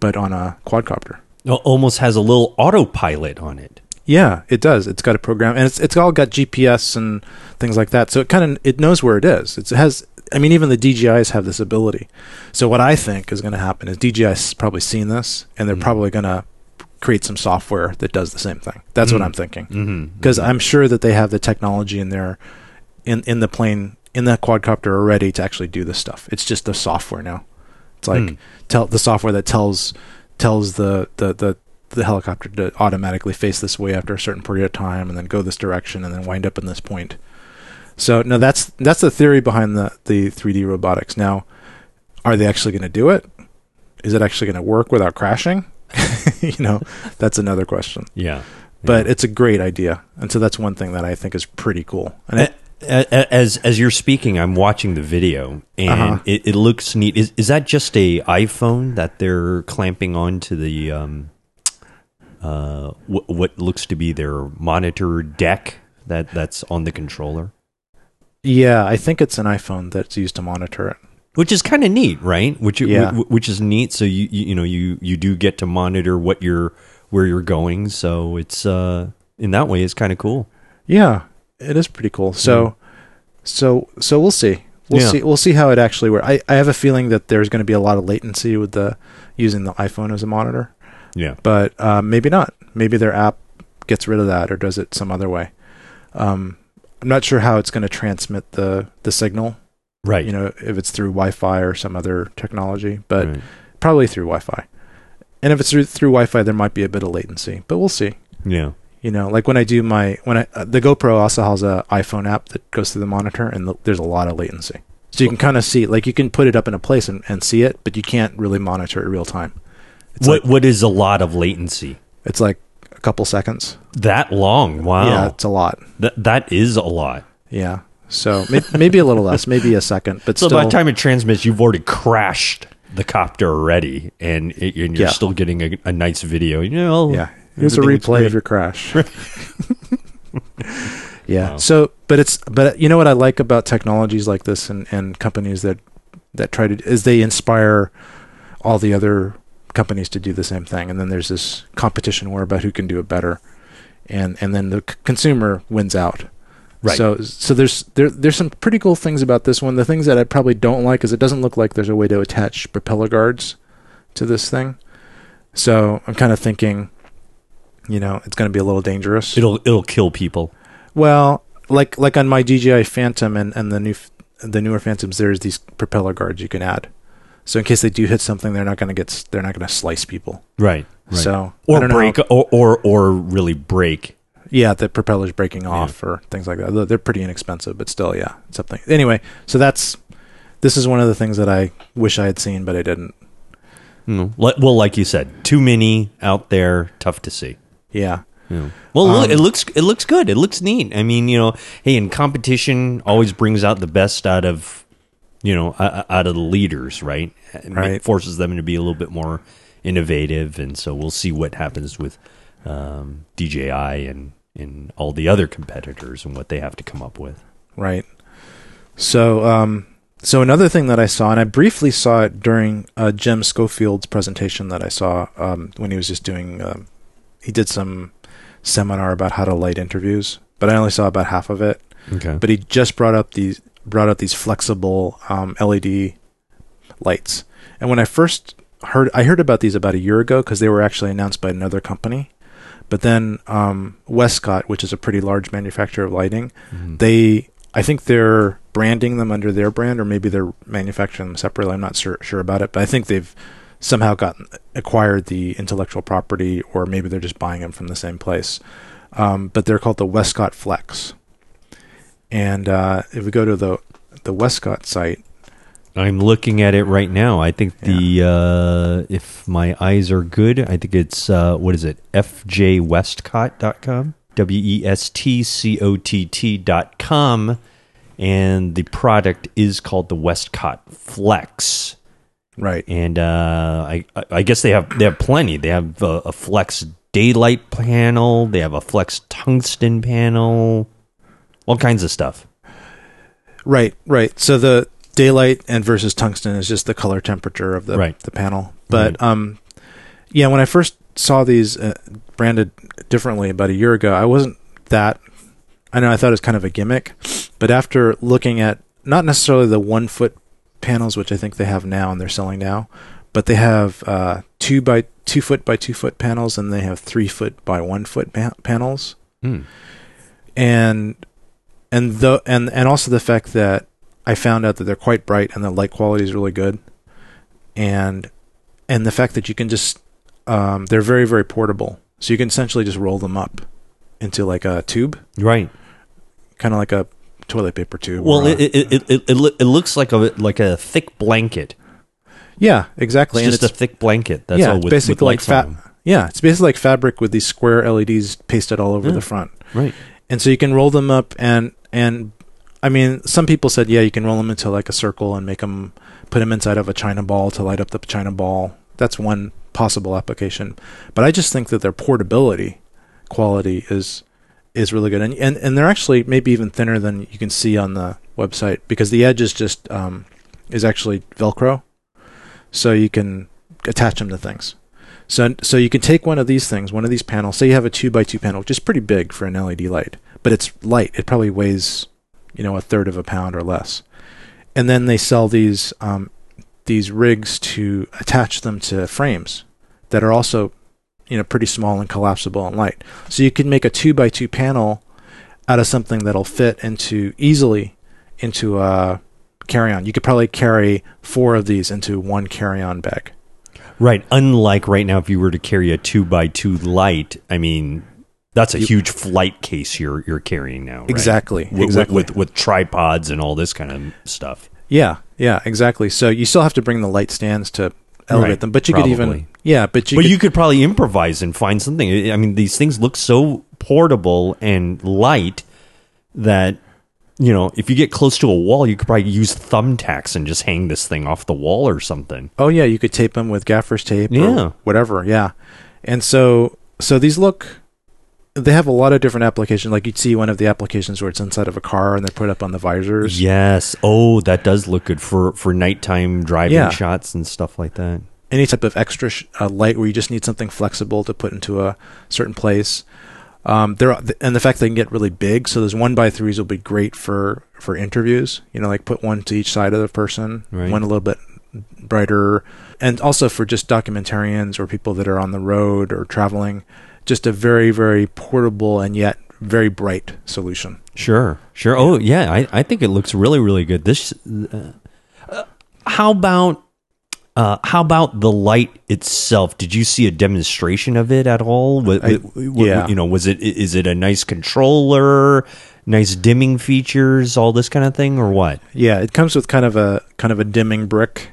but on a quadcopter. Al- Almost has a little autopilot on it. Yeah, it does. It's got a program, and it's it's all got GPS and things like that. So it kind of it knows where it is. It's, it has. I mean, even the DJIs have this ability. So what I think is going to happen is DJI's probably seen this, and they're Mhm. probably going to create some software that does the same thing. That's what Mm. I'm thinking. Mm-hmm. Because I'm sure that they have the technology in there, in in the plane, in the quadcopter already to actually do this stuff. It's just the software now. It's like Mm. tell the software that tells tells the the the the helicopter to automatically face this way after a certain period of time and then go this direction and then wind up in this point. So no, that's that's the theory behind the the 3D robotics. Now, are they actually going to do it? Is it actually going to work without crashing? you know, that's another question. Yeah. But it's a great idea, and so that's one thing that I think is pretty cool. And it, As as you're speaking, I'm watching the video, and Uh-huh. it, it looks neat. Is is that just a iPhone that they're clamping onto the um, uh, what, what looks to be their monitor deck that that's on the controller, yeah, I think it's an iPhone that's used to monitor it. which is kind of neat, right? Which Yeah. wh- which is neat. So you, you you know you you do get to monitor what you're where you're going. So it's uh in that way it's kind of cool. Yeah, it is pretty cool. So, so, so we'll see. We'll Yeah. see. We'll see how it actually works. I, I have a feeling that there's going to be a lot of latency with the using the iPhone as a monitor, Yeah. but uh, maybe not. Maybe their app gets rid of that or does it some other way. Um, I'm not sure how it's going to transmit the the signal. Right. You know, if it's through Wi-Fi or some other technology, but Right. probably through Wi-Fi. And if it's through, through Wi-Fi, there might be a bit of latency, but we'll see. yeah. You know, like when I do my when I uh, the GoPro also has a iPhone app that goes through the monitor, and the, there's a lot of latency. So you can kind of see, like you can put it up in a place and, and see it, but you can't really monitor it real time. It's What like what is a lot of latency? it's like a couple seconds. That long? Wow. Yeah, it's a lot. That that is a lot. Yeah. So may, maybe a little less, maybe a second, but So still. by the time it transmits, you've already crashed the copter already, and, it, and you're Yeah. still getting a, a nice video. You know, yeah. Here's a replay of your crash. yeah. Wow. So, but it's but you know what I like about technologies like this and and companies that that try to is they inspire all the other companies to do the same thing, and then there's this competition war about who can do it better, and and then the c- consumer wins out. Right. So so there's there there's some pretty cool things about this one. The things that I probably don't like is it doesn't look like there's a way to attach propeller guards to this thing. So I'm kind of thinking, you know, it's going to be a little dangerous. It'll it'll kill people. Well, like like on my DJI Phantom and, and the new the newer Phantoms, there's these propeller guards you can add. So in case they do hit something, they're not going to get they're not going to slice people. Right. right. So or know break how- or, or or really break. yeah, the propeller's breaking off or things like that. They're- pretty inexpensive, but still, yeah, something. Anyway, so that's this is one of the things that I wish I had seen, but I didn't. Mm. Well, like you said, too many out there, tough to see. Yeah, Yeah. Well, look, Um, it looks it looks good. It looks neat. I mean, you know, hey, in competition always brings out the best out of you know out of the leaders, right? It Right. forces them to be a little bit more innovative, and so we'll see what happens with um, DJI and and all the other competitors and what they have to come up with. right. So, um, so another thing that I saw, and I briefly saw it during uh, Jem Schofield's presentation that I saw um, when he was just doing. Um, he did some seminar about how to light interviews, but I only saw about half of it. Okay. But he just brought up these brought out these flexible um, LED lights, and when I first heard, I heard about these about a year ago because they were actually announced by another company. But then um, Westcott, which is a pretty large manufacturer of lighting, Mhm. they I think they're branding them under their brand, or maybe they're manufacturing them separately. I'm not sure sure about it, but I think they've somehow gotten acquired the intellectual property, or maybe they're just buying them from the same place. Um, but they're called the Westcott Flex. And uh, if we go to the the Westcott site, I'm looking at it right now. I think the uh, if my eyes are good, I think it's uh, what is it? fjwestcott.com. W E S T C O T T dot com. And the product is called the Westcott Flex. right? And uh, I, I guess they have they have plenty. They have a, a Flex daylight panel. They have a Flex tungsten panel. All kinds of stuff. Right, right. So the daylight and versus tungsten is just the color temperature of the Right. the panel. But um, yeah, when I first saw these uh, branded differently about a year ago. I wasn't that. I know I thought it was kind of a gimmick, but after looking at not necessarily the one foot panels, which I think they have now and they're selling now, but they have uh, two by two foot by two foot panels, and they have three foot by one foot pa- panels, Hmm. and and the and and also the fact that I found out that they're quite bright and the light quality is really good, and and the fact that you can just um, they're very very portable, so you can essentially just roll them up into like a tube, Right. kind of like a toilet paper tube. Well, or a- it it, it, it, it it looks like a like a thick blanket. yeah, exactly. It's and just a thick blanket. That's yeah, all it's with, basically with like fat. Yeah, it's basically like fabric with these square LEDs pasted all over Yeah. the front. Right. and so you can roll them up and and I mean some people said yeah you can roll them into like a circle and make them put them inside of a china ball to light up the china ball. That's one possible application. But I just think that their portability quality is is really good. And and, and they're actually maybe even thinner than you can see on the website because the edge is just um, is actually velcro. So you can attach them to things. So, so you can take one of these things, one of these panels. Say you have a two by two panel, which is pretty big for an LED light, but it's light. It probably weighs, you know, a third of a pound or less. And then they sell these um, these rigs to attach them to frames that are also, you know, pretty small and collapsible and light. So you can make a two by two panel out of something that'll fit into easily into a carry on. You could probably carry four of these into one carry on bag. Right. Unlike right now, if you were to carry a two by two light, I mean, that's a You- huge flight case you're you're carrying now. Right? Exactly. With, exactly. With, with with tripods and all this kind of stuff. Yeah, yeah, exactly. So you still have to bring the light stands to elevate Right, them, but you could even yeah, but you but could, you could probably improvise and find something. I mean, these things look so portable and light that you know, if you get close to a wall, you could probably use thumbtacks and just hang this thing off the wall or something. oh yeah, you could tape them with gaffer's tape Yeah. or whatever. Yeah, and so so these look. They have a lot of different applications. Like you'd see one of the applications where it's inside of a car and they put up on the visors. Yes. Oh, that does look good for for nighttime driving Yeah. shots and stuff like that. Any type of extra sh- uh, light where you just need something flexible to put into a certain place. Um, there are, and the fact they can get really big. So those one by threes will be great for for interviews. You know, like put one to each side of the person, Right. one a little bit brighter, and also for just documentarians or people that are on the road or traveling. Just a very very portable and yet very bright solution. Sure, sure. Oh, yeah. I, I think it looks really, really good. This. Uh, uh, how about uh, how about the light itself? Did you see a demonstration of it at all? I- yeah. You know, was it is it a nice controller, nice dimming features, all this kind of thing, or what? Yeah, it comes with kind of a kind of a dimming brick.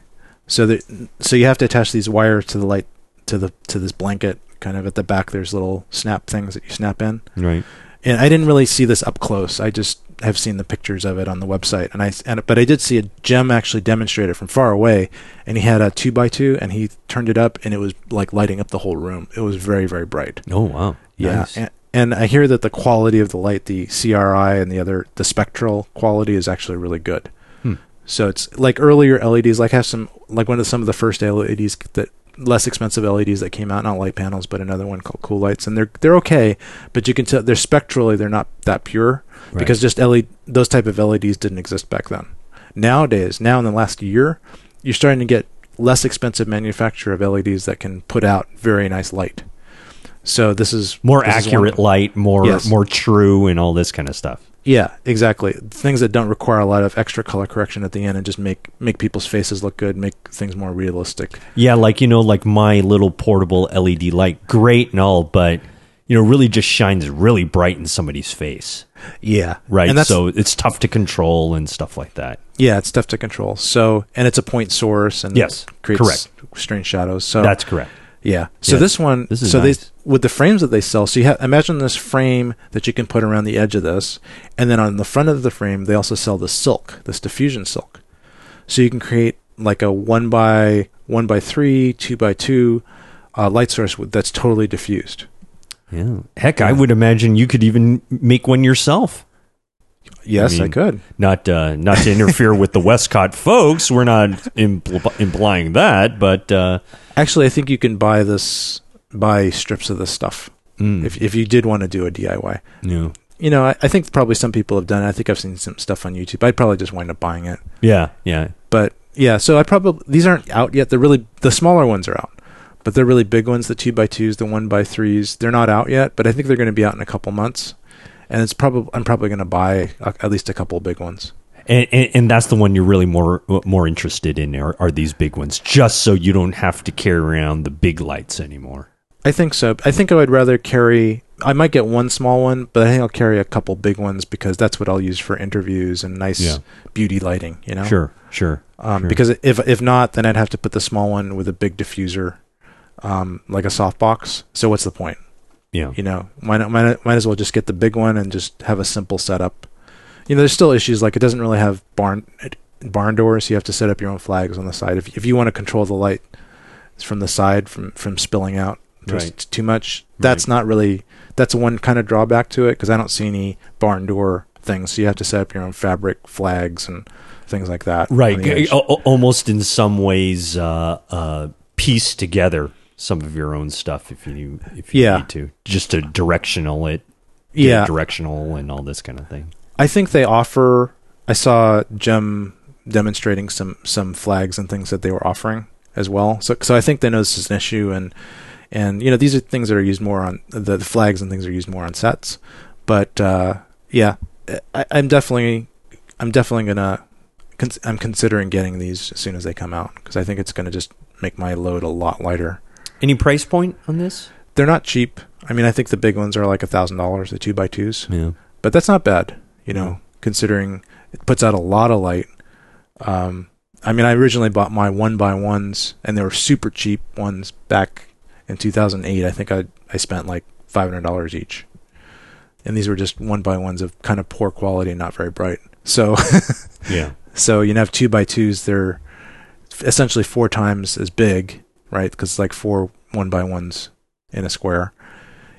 So that so you have to attach these wires to the light to the to this blanket. Kind of at the back, there's little snap things that you snap in. Right. And I didn't really see this up close. I just have seen the pictures of it on the website, and I and but I did see a Jem actually demonstrate it from far away, and he had a two by two, and he turned it up, and it was like lighting up the whole room. It was very very bright. Oh wow. Yeah, Nice. and, and I hear that the quality of the light, the CRI and the other, the spectral quality is actually really good. Hmm. So it's like earlier LEDs, like have some, like one of some of the first LEDs that less expensive LEDs that came out, not light panels, but another one called Cool Lights, and they're they're okay, but you can tell they're spectrally they're not that pure Right. because just LED those type of LEDs didn't exist back then. Nowadays, now in the last year, you're starting to get less expensive manufacture of LEDs that can put out very nice light. So this is more this is accurate light, more Yes. more true, and all this kind of stuff. Yeah, exactly. Things that don't require a lot of extra color correction at the end and just make make people's faces look good, make things more realistic. Yeah, like you know, like my little portable LED light, great and all, but you know, really just shines really bright in somebody's face, Yeah, right? And so it's tough to control and stuff like that. yeah, it's tough to control. So and it's a point source and Yes, creates correct. strange shadows. So That's correct. Yeah. So Yeah, this one, this is so nice. they with the frames that they sell. So you have imagine this frame that you can put around the edge of this, and then on the front of the frame they also sell the silk, this diffusion silk. So you can create like a one by one by three, two by two uh, light source that's totally diffused. Yeah. Heck, I would imagine you could even make one yourself. Yes, I, mean- could. Not uh, not to interfere with the Westcott folks. We're not impl- implying that, but uh, Actually, I think you can buy this buy strips of this stuff. Mm. if if you did want to do a DIY. yeah. You know, I, I think probably some people have done it. I think I've seen some stuff on YouTube. I'd probably just wind up buying it. Yeah. Yeah. But yeah, so I probably these aren't out yet. They're really the smaller ones are out, but they're really big ones. The two by twos, the one by threes, they're not out yet. But I think they're going to be out in a couple months, and it's probably I'm probably going to buy a, at least a couple big ones. And, and, and that's the one you're really more more interested in are, are these big ones, just so you don't have to carry around the big lights anymore. I think so. I think I would rather carry. I might get one small one, but I think I'll carry a couple big ones because that's what I'll use for interviews and nice Yeah. beauty lighting. You know, Sure, sure. Um, sure. Because if if not, then I'd have to put the small one with a big diffuser, um, like a softbox. So what's the point? Yeah, You know, might not, might might as well just get the big one and just have a simple setup. You know, there's still issues like it doesn't really have barn barn doors. You have to set up your own flags on the side. If if you want to control the light from the side from from spilling out Right. too much, that's not really that's one kind of drawback to it because I don't see any barn door things. So you have to set up your own fabric flags and things like that. right. the edge. Al- al- almost in some ways, uh, uh, piece together some of your own stuff if you if you Yeah. need to, just to directional it, yeah, it directional and all this kind of thing. I think they offer. I saw Jem demonstrating some some flags and things that they were offering as well. So so I think they know this is an issue, and and you know these are things that are used more on the, the flags and things are used more on sets. But uh, yeah, I, I'm definitely I'm definitely gonna cons- I'm considering getting these as soon as they come out because I think it's gonna just make my load a lot lighter. Any price point on this? They're not cheap. I mean, I think the big ones are like a thousand dollars, the two by twos. Yeah. but that's not bad, you know, considering it puts out a lot of light. Um, I mean, I originally bought my one by ones, and they were super cheap ones back in 2008. I think I I spent like five hundred dollars each, and these were just one by ones of kind of poor quality and not very bright. So, Yeah. so you have two by twos. They're essentially four times as big, right? Because it's like four one by ones in a square,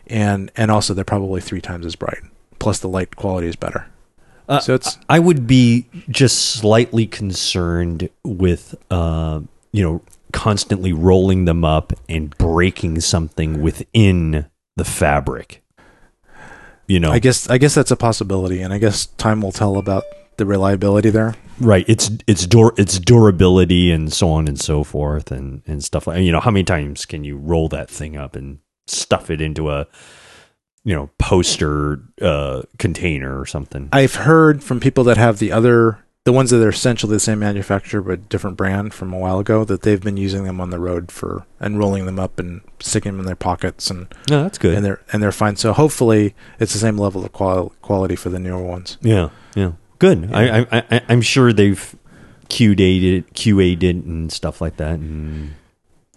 and and also they're probably three times as bright. Plus, the light quality is better. Uh, So it's- I would be just slightly concerned with uh, you know constantly rolling them up and breaking something within the fabric. You know, I guess I guess that's a possibility, and I guess time will tell about the reliability there. right? It's it's dur- it's durability and so on and so forth and and stuff like you know how many times can you roll that thing up and stuff it into a you know poster uh, container or something? I've heard from people that have the other, the ones that are essentially the same manufacturer but different brand from a while ago, that they've been using them on the road for and rolling them up and sticking them in their pockets, and No, that's good. and they're and they're fine. So hopefully, it's the same level of qual- quality for the newer ones. Yeah, yeah, good. I, I, I, I'm sure they've QA'd it, QA'd it, and stuff like that, and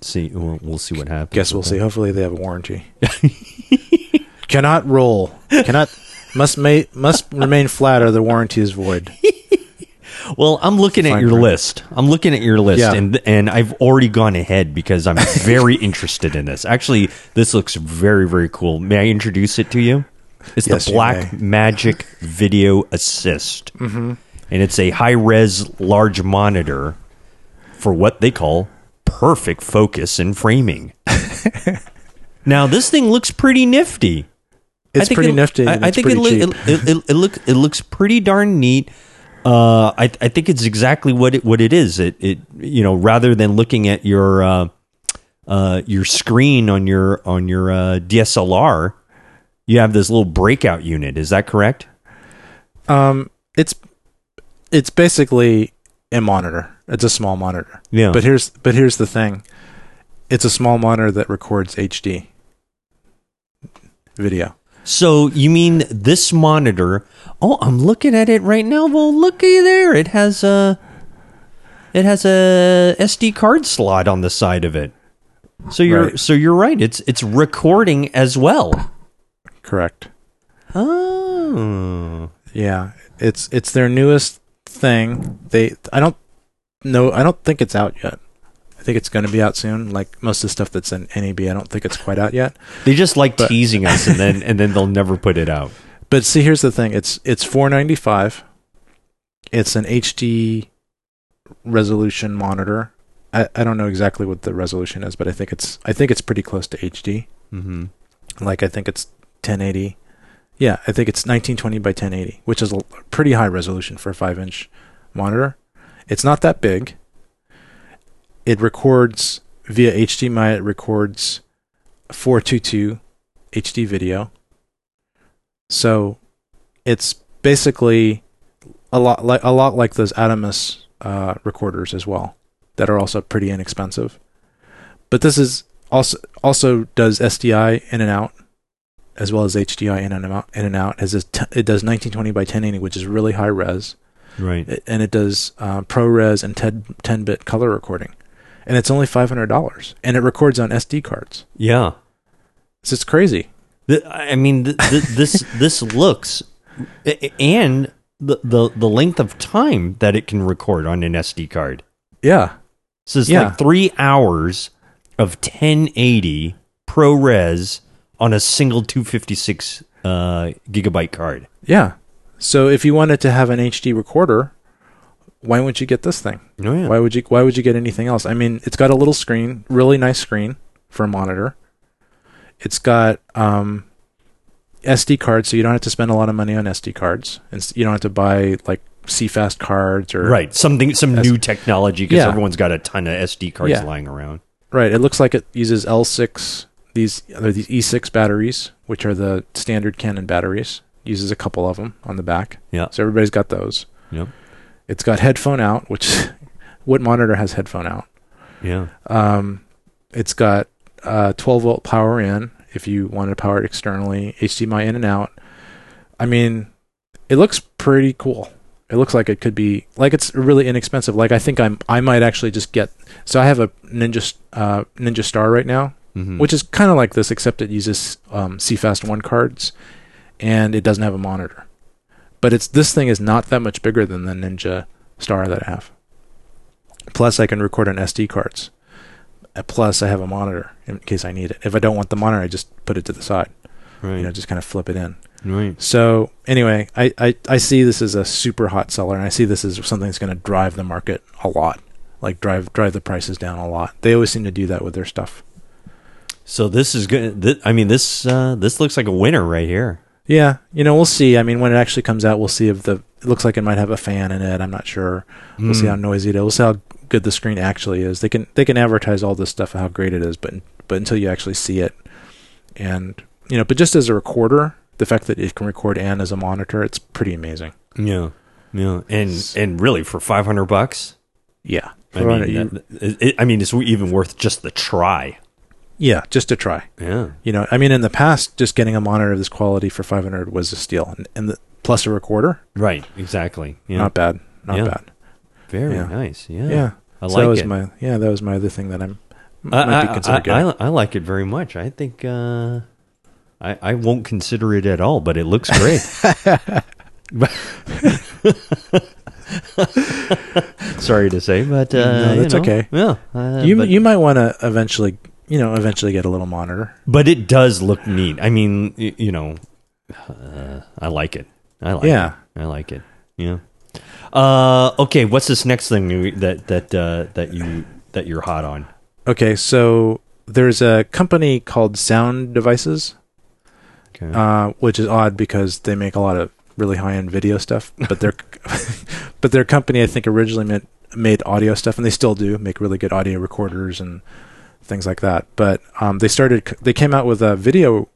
see. We'll, we'll see what happens. Guess we'll see. that. Hopefully, they have a warranty. Cannot roll. Cannot. Must ma- must remain flat or the warranty is void. Well, I'm looking at your print. list. I'm looking at your list, Yeah. and and I've already gone ahead because I'm very interested in this. Actually, this looks very very cool. May I introduce it to you? It's Yes, the Black. Magic Video Assist, mm-hmm. and it's a high res large monitor for what they call perfect focus and framing. now, this thing looks pretty nifty. It's pretty it- nifty. I, I think it, it, it, it, look, it looks pretty darn neat. Uh, I, I think it's exactly what it what it is. It it you know rather than looking at your uh, uh, your screen on your on your uh, DSLR, you have this little breakout unit. Is that correct? Um, it's it's basically a monitor. It's a small monitor. Yeah. But here's but here's the thing. It's a small monitor that records HD video. So you mean this monitor? Oh, I'm looking at it right now. Well, looky there. It has a it has a SD card slot on the side of it. So you're Right. so you're right. It's it's recording as well. Correct. Oh. Yeah. It's it's their newest thing. They I don't know I don't think it's out yet. I think it's going to be out soon. Like most of the stuff that's in NAB, I don't think it's quite out yet. They just like But- teasing us and then and then they'll never put it out. But see, here's the thing. It's it's 495. It's an HD resolution monitor. I, I don't know exactly what the resolution is, but I think it's I think it's pretty close to HD. Mm-hmm. like I think it's 1080. Yeah, I think it's 1920 by 1080, which is a pretty high resolution for a five inch monitor. It's not that big. It records via HDMI. It records 422 HD video. So it's basically a lot like a lot like those Atomos uh, recorders as well, that are also pretty inexpensive. But this is also also does SDI in and out, as well as HDI in and out. In and out as it does 1920 by 1080, which is really high res, Right. and it does uh, ProRes and 10 bit color recording, and it's only five hundred dollars, and it records on SD cards. Yeah. So it's crazy. The, I mean, th- th- this this looks, and the, the the length of time that it can record on an SD card. Yeah, So it's Yeah. like three hours of 1080 ProRes on a single 256 uh, gigabyte card. yeah. So if you wanted to have an HD recorder, why wouldn't you get this thing? Oh yeah. Why would you why would you get anything else? I mean, it's got a little screen, really nice screen for a monitor. It's got um, SD cards, so you don't have to spend a lot of money on SD cards. And you don't have to buy like CFast cards or Right. Something some That's- new technology because Yeah. everyone's got a ton of SD cards Yeah. lying around. Right. It looks like it uses L6 these are these E6 batteries, which are the standard Canon batteries. Uses a couple of them on the back. Yeah. So everybody's got those. Yep. It's got headphone out, which what monitor has headphone out? Yeah. Um, it's got uh, 12 volt power in if you want to power it externally, HDMI in and out. I mean, it looks pretty cool. It looks like it could be like it's really inexpensive. Like I think I'm I might actually just get. So I have a Ninja uh, Ninja Star right now, Mhm. which is kind of like this, except it uses um, CFast one cards, and it doesn't have a monitor. But it's this thing is not that much bigger than the Ninja Star that I have. Plus, I can record on SD cards. Uh, Plus, I have a monitor in case I need it. If I don't want the monitor, I just put it to the side. right. You know, just kind of flip it in. right. So anyway, I, I, I see this as a super hot seller, and I see this as something that's going to drive the market a lot, like drive drive the prices down a lot. They always seem to do that with their stuff. So this is good. Th- I mean, this uh, this looks like a winner right here. Yeah, you know, we'll see. I mean, when it actually comes out, we'll see if the it looks like it might have a fan in it. I'm not sure. We'll see Mm. how noisy it is. We'll see how good the screen actually is. They can they can advertise all this stuff how great it is, but but until you actually see it, and you know, but just as a recorder, the fact that it can record and as a monitor, it's pretty amazing. Yeah. Yeah. And and really for 500 bucks, Yeah, I mean, that- it, it- I mean, it's even worth just the try. Yeah, just to try. Yeah. You know, I mean, in the past, just getting a monitor of this quality for 500 was a steal, and, and the, plus a recorder, Right. Exactly. Yeah. not bad, not Yeah. bad. Very yeah. nice. Yeah. Yeah, I so like that was it. my yeah, that was my other thing that I'm I, might be I, considered I. I, I like it very much. I think uh, I, I won't consider it at all, but it looks great. Sorry to say, but uh, No, you that's know, okay. Yeah, uh, you but, you might want to eventually you know eventually get a little monitor. but it does look neat. I mean, y- you know, uh, I like it. I like it. Yeah. it. I like it. Yeah. Uh, okay, what's this next thing you- that that uh, that you that you're hot on? Okay, so there's a company called Sound Devices, Okay. uh, which is odd because they make a lot of really high end video stuff, but their but their company I think originally made made audio stuff, and they still do make really good audio recorders and things like that. But um, they started they came out with a video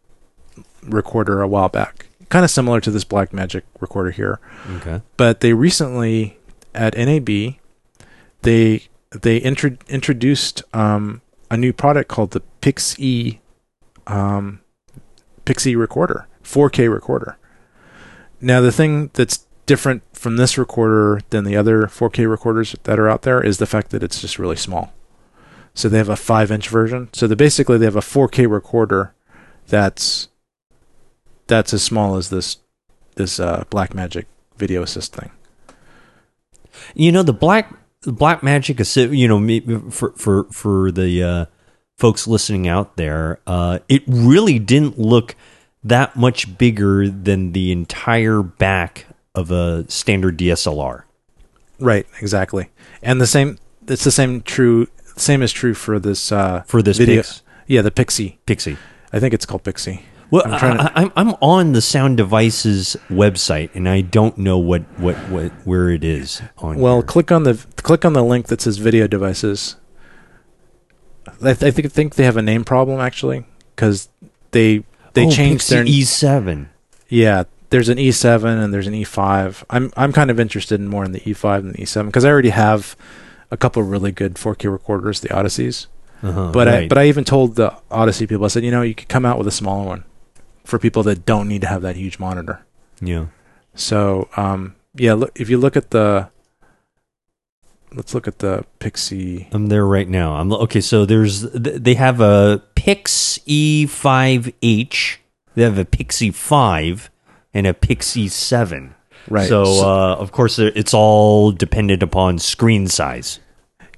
recorder a while back, kind of similar to this Black Magic recorder here. okay. but they recently at NAB they they intro- introduced um, a new product called the PIX-E um, PIX-E recorder, 4K recorder. Now the thing that's different from this recorder than the other 4K recorders that are out there is the fact that it's just really small. So they have a five inch version. So they basically they have a 4K recorder that's that's as small as this this uh, Blackmagic Video Assist thing. You know the black the black magic assi- you know me- for for for the uh, folks listening out there, uh, it really didn't look that much bigger than the entire back of a standard DSLR. Right, exactly. And the same it's the same true same is true for this uh For this video Pix- yeah, the PIX-E. PIX-E. I think it's called PIX-E. Well, I'm trying to- I, am I'm on the Sound Devices website, and I don't know what, what, what where it is on. Well, here. click on the click on the link that says video devices. I, th- I think think they have a name problem actually because they they oh, changed their E7. yeah. There's an E7 and there's an E5. I'm I'm kind of interested in more in the E5 than the E7 because I already have a couple of really good 4K recorders, the Odysseys. Uh-huh, But I but I even told the Odyssey people I said you know you could come out with a smaller one for people that don't need to have that huge monitor. yeah. So um, yeah, look if you look at the let's look at the PIX-E. I'm there right now. I'm okay. So there's they have a PIX-E5H. They have a PIX-E 5 and a PIX-E 7. Right. So, uh, of course, it's all dependent upon screen size.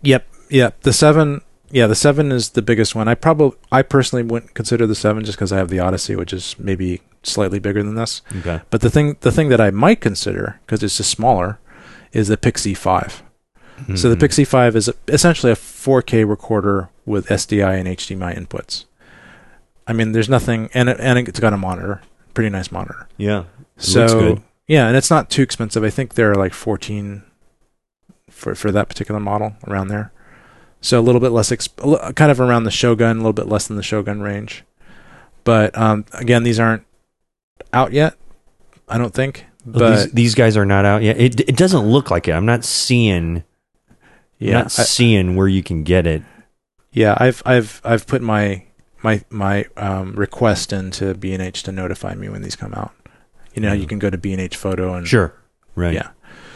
Yep, yep. The seven, yeah, the seven is the biggest one. I probably, I personally wouldn't consider the seven just because I have the Odyssey, which is maybe slightly bigger than this. Okay. But the thing, the thing that I might consider because it's just smaller, is the PIX-E Five. So the Mhm. PIX-E Five is essentially a 4K recorder with SDI and HDMI inputs. I mean, there's nothing, and it, and it's got a monitor, pretty nice monitor. Yeah. So. Yeah, and it's not too expensive. I think they're like 14 for for that particular model around there. So a little bit less, exp- kind of around the Shogun, a little bit less than the Shogun range. But um, again, these aren't out yet. I don't think. But these, these guys are not out yet. It, it doesn't look like it. I'm not seeing. yeah, not I- seeing where you can get it. yeah, I've I've I've put my my my um, request into B and H to notify me when these come out. You know, how you can go to B and H Photo and Sure. Right. Yeah.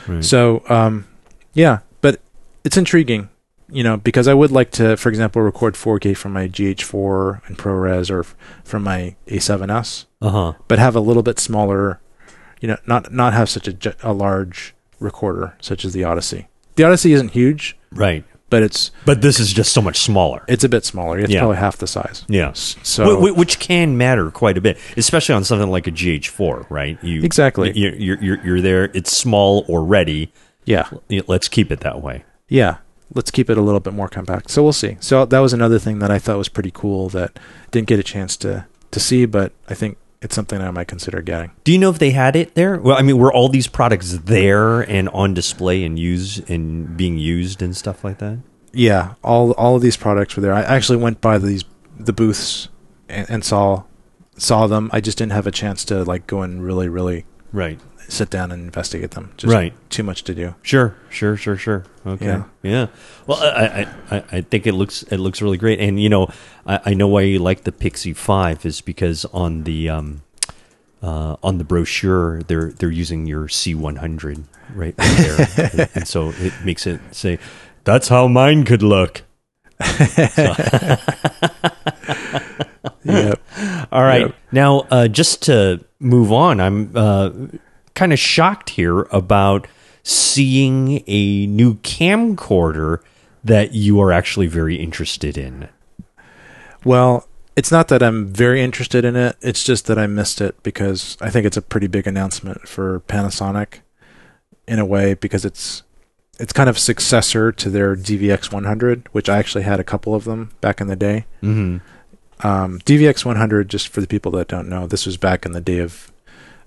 Right. So, um, yeah, but it's intriguing, you know, because I would like to, for example, record 4K from my GH4 and ProRes or f- from my A7S, uh huh. but have a little bit smaller, you know, not not have such a, a large recorder such as the Odyssey. The Odyssey isn't huge, Right. But it's But this is just so much smaller. it's a bit smaller. It's Yeah. probably half the size. Yeah. S- So Wh- wh- which can matter quite a bit, especially on something like a GH4, right? You Exactly. You're you're, you're, you're there. It's small already. yeah, Let's keep it that way. yeah. Let's keep it a little bit more compact. So we'll see. So that was another thing that I thought was pretty cool that didn't get a chance to to see, but I think it's something I might consider getting. Do you know if they had it there? Well, I mean, were all these products there and on display and used and being used and stuff like that? Yeah, all all of these products were there. I actually went by these the booths and, and saw saw them. I just didn't have a chance to like go and really really Right. Sit down and investigate them. Just right. too much to do. Sure. Sure. Sure. Sure. Okay. Yeah. Yeah. Well, I, I I think it looks it looks really great, and you know, I, I know why you like the PIX-E Five is because on the um uh, on the brochure they're they're using your C100 right there, and, and so it makes it say that's how mine could look. Yep. All right. Yep. Now, uh, just to move on, I'm uh, kind of shocked here about seeing a new camcorder that you are actually very interested in. Well, it's not that I'm very interested in it. It's just that I missed it because I think it's a pretty big announcement for Panasonic in a way because it's it's kind of successor to their DVX 100, which I actually had a couple of them back in the day. Mm-hmm. Um, DVX 100, just for the people that don't know, this was back in the day of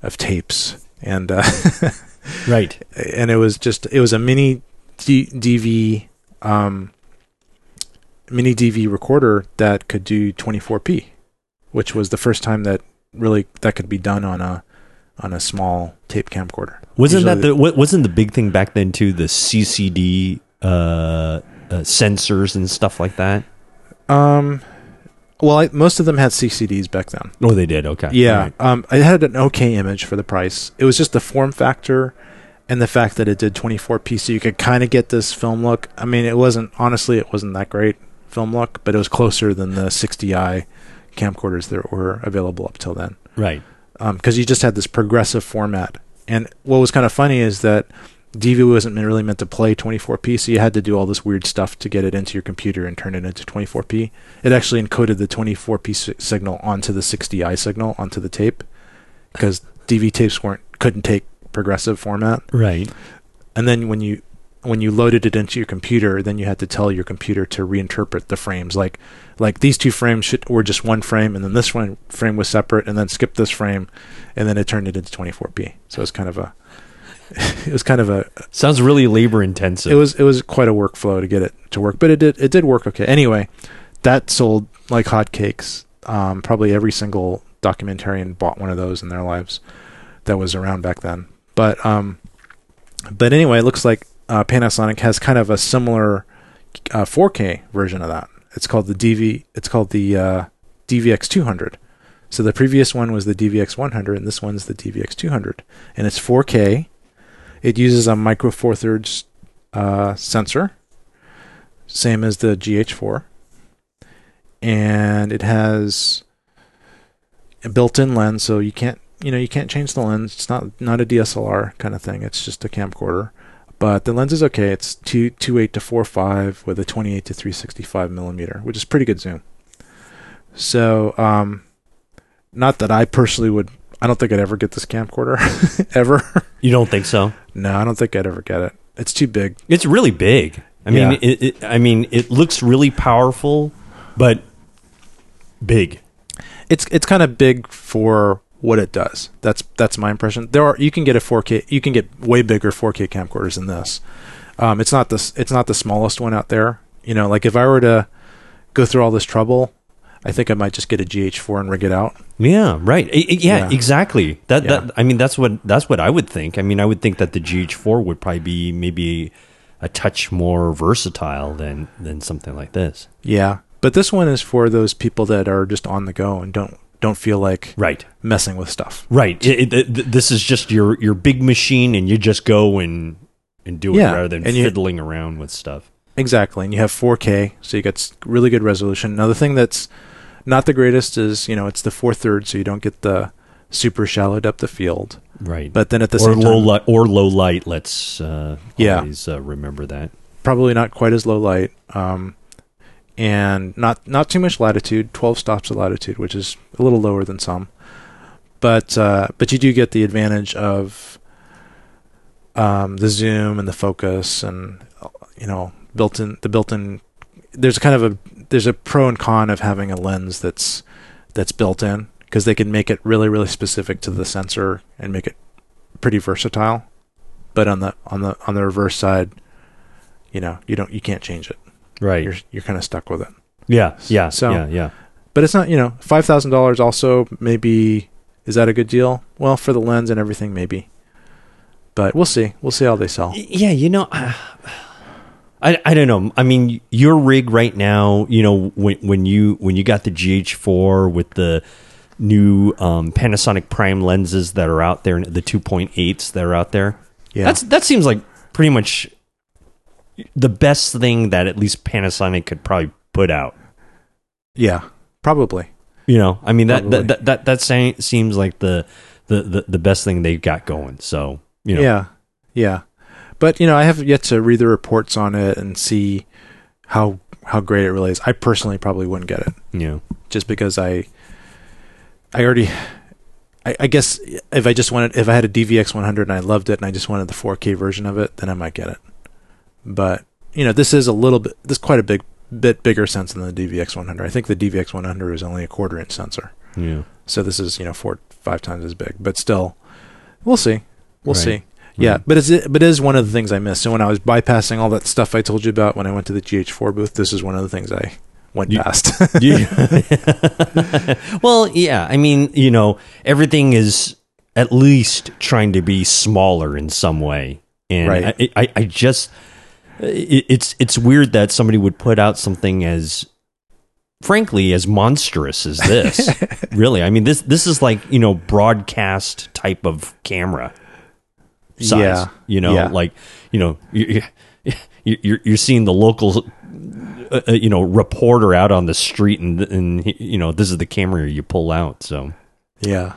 of tapes, and uh, Right. and it was just it was a mini D- DV um, mini DV recorder that could do 24p, which was the first time that really that could be done on a on a small tape camcorder. Wasn't that the wasn't the big thing back then too? The CCD uh, uh, sensors and stuff like that. um? Well, I, most of them had CCDs back then. Oh, they did. Okay. Yeah, Right. um, I had an okay image for the price. It was just the form factor and the fact that it did 24p, so you could kind of get this film look. I mean, it wasn't honestly, it wasn't that great film look, but it was closer than the 60i camcorders that were available up till then. Right. Because you just had this progressive format, and what was kind of funny is that DV wasn't really meant to play 24p, so you had to do all this weird stuff to get it into your computer and turn it into 24p. It actually encoded the 24p si- signal onto the 60i signal onto the tape because DV tapes weren't couldn't take progressive format. Right. And then when you when you loaded it into your computer, then you had to tell your computer to reinterpret the frames. Like like these two frames should, were just one frame, and then this one frame was separate, and then skip this frame, and then it turned it into 24p. So it's kind of a it was kind of a Sounds really labor intensive. it was it was quite a workflow to get it to work, but it did it did work okay. Anyway, that sold like hotcakes. Um, probably every single documentarian bought one of those in their lives that was around back then. But um, but anyway, it looks like uh, Panasonic has kind of a similar uh, 4K version of that. It's called the DV. It's called the uh, DVX 200. So the previous one was the DVX 100, and this one's the DVX 200, and it's 4K. It uses a micro four thirds uh, sensor, same as the GH4, and it has a built-in lens, so you can't you know you can't change the lens. It's not not a DSLR kind of thing. It's just a camcorder. But the lens is okay. It's two two eight to four five with a twenty eight to three sixty five millimeter, which is pretty good zoom. So, um, not that I personally would. I don't think I'd ever get this camcorder ever. you don't think so? no, I don't think I'd ever get it. It's too big. It's really big. I mean, it, it, I mean, it looks really powerful, but big. It's it's kind of big for what it does. That's that's my impression. There are you can get a 4K. You can get way bigger 4K camcorders than this. Um, it's not this. It's not the smallest one out there. You know, like if I were to go through all this trouble, I think I might just get a GH4 and rig it out. Yeah, right. Yeah, Yeah. exactly. That, Yeah. that I mean, that's what that's what I would think. I mean, I would think that the GH4 would probably be maybe a touch more versatile than than something like this. Yeah, but this one is for those people that are just on the go and don't don't feel like Right. messing with stuff. Right. It, it, this is just your your big machine, and you just go and and do it Yeah, rather than and you- fiddling around with stuff. Exactly, and you have 4K, so you get s- really good resolution. Now the thing that's not the greatest is you know it's the four thirds, so you don't get the super shallow depth of field. Right. But then at the or same low time, light. Or low light. Let's uh, Yeah. always uh, remember that. probably not quite as low light, um, and not not too much latitude. 12 stops of latitude, which is a little lower than some, but uh, but you do get the advantage of um, the zoom and the focus, and you know built-in the built-in. There's kind of a there's a pro and con of having a lens that's that's built in because they can make it really really specific to the sensor and make it pretty versatile. But on the on the on the reverse side, you know you don't you can't change it. Right. You're you're kind of stuck with it. yeah. Yeah. So- yeah. Yeah. But it's not you know five thousand dollars. Also maybe is that a good deal? Well, for the lens and everything, maybe. But we'll see. We'll see how they sell. Yeah, you know, I, I don't know. I mean, your rig right now, you know, when when you when you got the GH4 with the new um, Panasonic Prime lenses that are out there, the 2.8s that are out there, Yeah. that's that seems like pretty much the best thing that at least Panasonic could probably put out. yeah. Probably. You know, I mean that that that that, that seems like the, the the the best thing they've got going. So you know, Yeah. Yeah. But you know, I have yet to read the reports on it and see how how great it really is. I personally probably wouldn't get it. you know, just because I I already I, I guess if I just wanted if I had a DVX 100 and I loved it and I just wanted the 4K version of it, then I might get it. But you know, this is a little bit this is quite a big bit bigger sensor than the DVX 100. I think the DVX 100 is only a quarter inch sensor, yeah. so this is you know four five times as big. But still, we'll see, we'll Right. see. Yeah, but it's but it is one of the things I missed. So when I was bypassing all that stuff I told you about when I went to the GH4 booth, this is one of the things I went You- past. Yeah. well, yeah. I mean, you know, everything is at least trying to be smaller in some way, and Right. I, I, I just, it, it's it's weird that somebody would put out something as, frankly, as monstrous as this. really, I mean this this is like you know broadcast type of camera size. Yeah. You know, Yeah. like you know, you, you, you're you're seeing the local, uh, uh, you know, reporter out on the street, and and you know, this is the camera you pull out. So, yeah.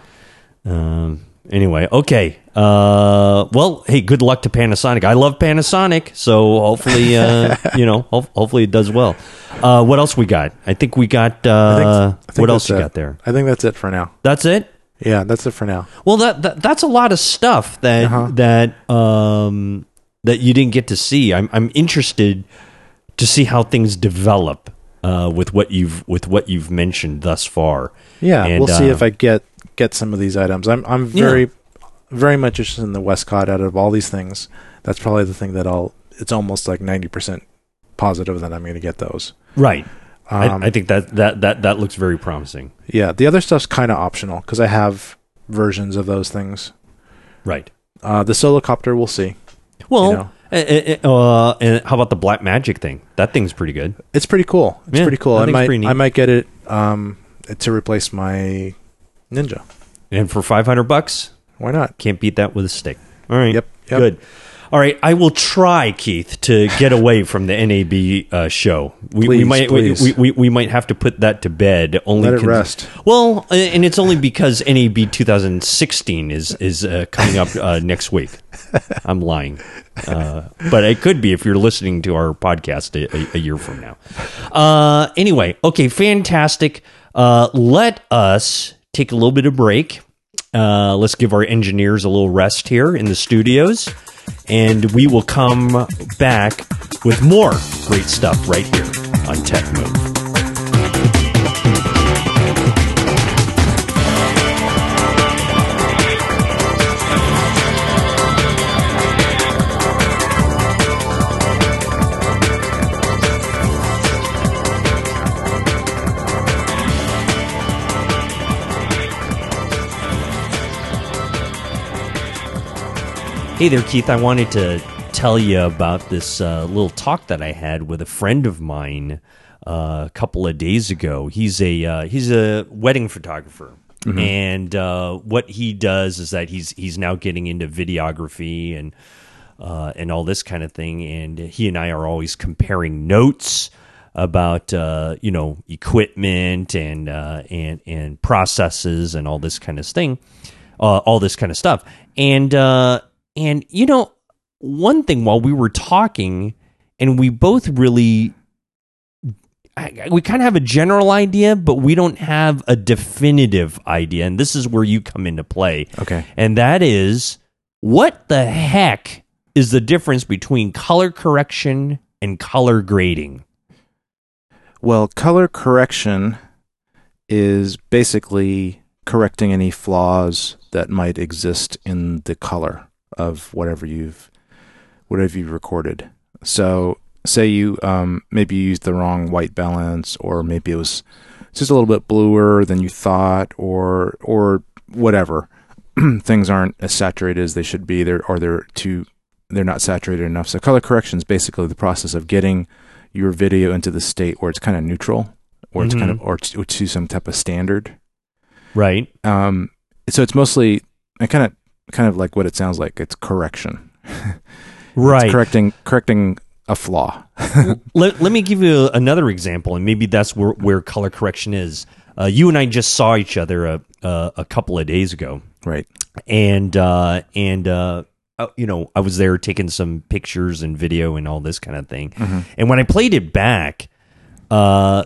um, anyway, okay. Uh, well, hey, good luck to Panasonic. I love Panasonic, so hopefully, uh, you know, ho- hopefully it does well. Uh, what else we got? I think we got. Uh, I think what else you it. got there? I think that's it for now. That's it. Yeah, that's it for now. Well, that, that that's a lot of stuff that Uh-huh. that um that you didn't get to see. I'm I'm interested to see how things develop uh, with what you've with what you've mentioned thus far. Yeah, And, we'll see uh, if I get get some of these items. I'm I'm Yeah. very very much interested in the Westcott out of all these things. That's probably the thing that I'll. It's almost like ninety percent positive that I'm going to get those. Right. Um, I, I think that, that that that looks very promising. yeah, the other stuff's kind of optional because I have versions of those things. Right. Uh, the Solocopter, we'll see. Well, you know, uh, uh, uh, and how about the black magic thing? That thing's pretty good. it's pretty cool. It's Yeah, pretty cool. I I think it's might. I might get it um, to replace my Ninja. And for five hundred bucks, Why not? can't beat that with a stick. All right. Yep, yep. Good. All right, I will try, Keith, to get away from the NAB uh, show. We, we might. We, we, we might have to put that to bed. Only Let it rest. Well, and it's only because NAB 2016 is is uh, coming up uh, next week. I'm lying, uh, but it could be if you're listening to our podcast a, a, a year from now. Uh, anyway, okay, fantastic. Uh, let us take a little bit of break. Uh, let's give our engineers a little rest here in the studios, and we will come back with more great stuff right here on Tech Move. Hey there, Keith. I wanted to tell you about this uh, little talk that I had with a friend of mine uh, a couple of days ago. He's a uh, he's a wedding photographer, and uh, what he does is that he's he's now getting into videography and uh, and all this kind of thing. And he and I are always comparing notes about uh, you know equipment and uh, and and processes and all this kind of thing, uh, all this kind of stuff. And uh, and you know one thing while we were talking, and we both really. We kind of have a general idea, but we don't have a definitive idea. And this is where you come into play Okay. and that is what the heck is the difference between color correction and color grading? Well, color correction is basically correcting any flaws that might exist in the color of whatever you've whatever you've recorded. So, say you um, maybe you used the wrong white balance, or maybe it was just a little bit bluer than you thought, or or whatever. Things aren't as saturated as they should be. They're or they're too they're not saturated enough. So, color correction is basically the process of getting your video into the state where it's kind of neutral, or it's kind of or to, to some type of standard. Right. Um, so it's mostly I kind of kind of like what it sounds like. It's correction, Right. It's correcting correcting a flaw. let, let me give you another example, and maybe that's where, where color correction is. Uh, you and I just saw each other a, a, a couple of days ago, right. and uh, and uh, uh, you know I was there taking some pictures and video and all this kind of thing. And when I played it back, uh,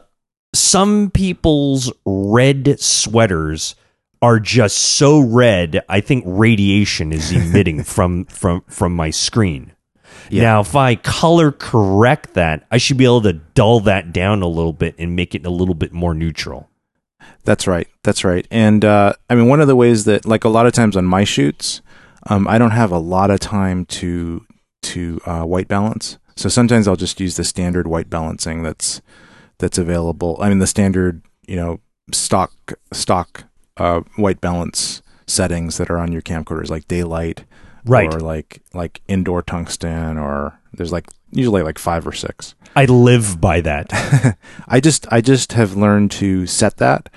some people's red sweaters are just so red. I think radiation is emitting from from from my screen. Yeah. Now, if I color correct that, I should be able to dull that down a little bit and make it a little bit more neutral. That's right. That's right. And uh, I mean, one of the ways that, like, a lot of times on my shoots, um, I don't have a lot of time to to uh, white balance. So sometimes I'll just use the standard white balancing that's that's available. I mean, the standard, you know, stock stock uh, white balance settings that are on your camcorders, like daylight, Right. or like like indoor tungsten, or there's like usually like five or six. I live by that. I just I just have learned to set that.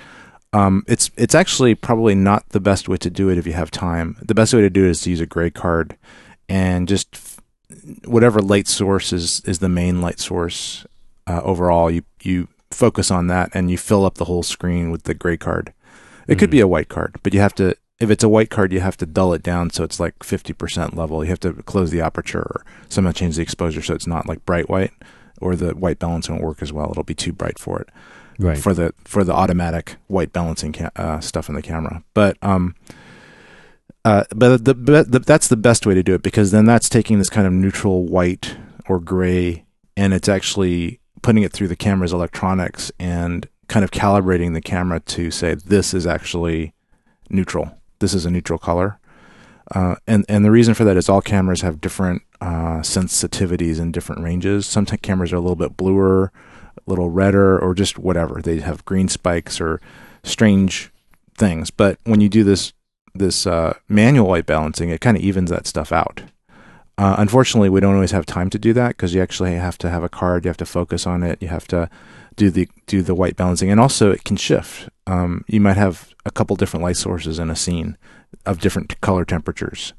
Um, it's it's actually probably not the best way to do it if you have time. The best way to do it is to use a gray card and just f- whatever light source is is the main light source uh, overall. You you focus on that and you fill up the whole screen with the gray card. It could be a white card, but you have to. If it's a white card, you have to dull it down so it's like 50% level. You have to close the aperture or somehow change the exposure so it's not like bright white or the white balance won't work as well. It'll be too bright for it Right. for the for the automatic white balancing ca- uh, stuff in the camera. But um, Uh, but the, the, that's the best way to do it because then that's taking this kind of neutral white or gray and it's actually putting it through the camera's electronics and kind of calibrating the camera to say this is actually neutral. This is a neutral color. Uh, and and the reason for that is all cameras have different uh, sensitivities and different ranges. Some t- cameras are a little bit bluer, a little redder, or just whatever. They have green spikes or strange things. But when you do this this uh, manual white balancing, it kind of evens that stuff out. Uh, unfortunately, we don't always have time to do that because you actually have to have a card. You have to focus on it. You have to do the do the white balancing, and also it can shift. Um, you might have a couple different light sources in a scene of different color temperatures.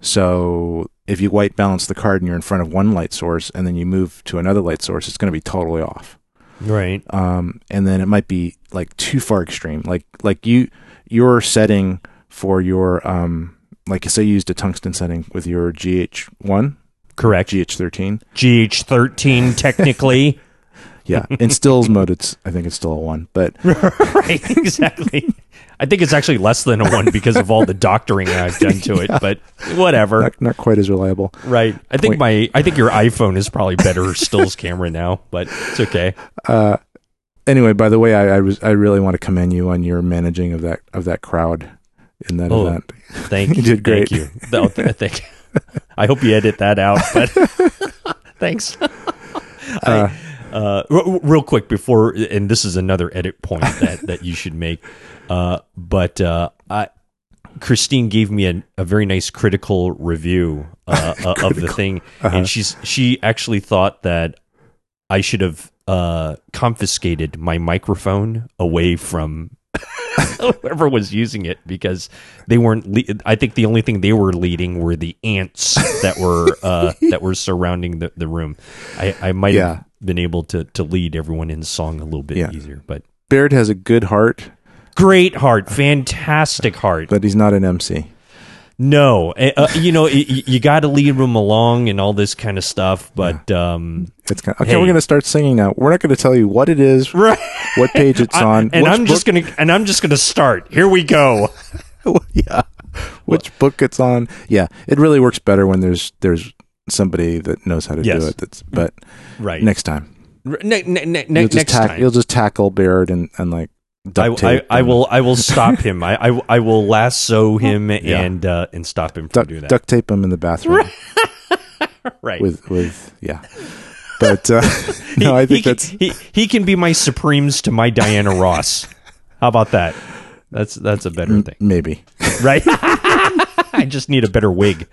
So if you white balance the card and you're in front of one light source, and then you move to another light source, it's going to be totally off. Right. Um, and then it might be like too far extreme. Like like you your setting for your um like say you used a tungsten setting with your GH1, Correct. GH13. GH13 technically. Yeah, in stills mode, it's I think it's still a one, but right. Exactly. I think it's actually less than a one because of all the doctoring I've done to it, but whatever. not, not quite as reliable. Right. I think my I think your iPhone is probably better stills camera now, but it's okay. Uh, anyway, by the way, I, I was I really want to commend you on your managing of that of that crowd in that Oh, event. Thank You did great. Thank you. No, th- thank I hope you edit that out, but thanks. Uh, I, uh, r- real quick before, and this is another edit point that, that you should make. Uh, but uh, I, Christine gave me a, a very nice critical review uh, uh, of the thing, Uh-huh. and she's she actually thought that I should have uh, confiscated my microphone away from whoever was using it because they weren't. Le- I think the only thing they were leading were the ants that were uh, that were surrounding the, the room. I, I might Yeah. Been able to to lead everyone in song a little bit Yeah. easier, but Baird has a good heart, great heart, fantastic heart. but he's not an MC. No, uh, uh, you know y- y- you got to lead them along and all this kind of stuff, but um, It's kind of, okay. Hey. We're going to start singing now. We're not going to tell you what it is, right. what page it's I- on, and I'm just gonna and I'm just gonna start. Here we go. book- yeah, which book it's on. Yeah, it really works better when there's there's somebody that knows how to Yes. do it. That's but Right. next time ne- ne- ne- you'll next tack, time. you'll just tackle Baird and and like I, duct I, tape. I will I will stop him. I, I, I will lasso him Yeah. and uh, and stop him from duct, doing that. duct tape him in the bathroom right. with with yeah. But uh, He- no, I he think can- that's he, he can be my Supremes to my Diana Ross. How about that? That's that's a better thing, maybe. right? I just need a better wig.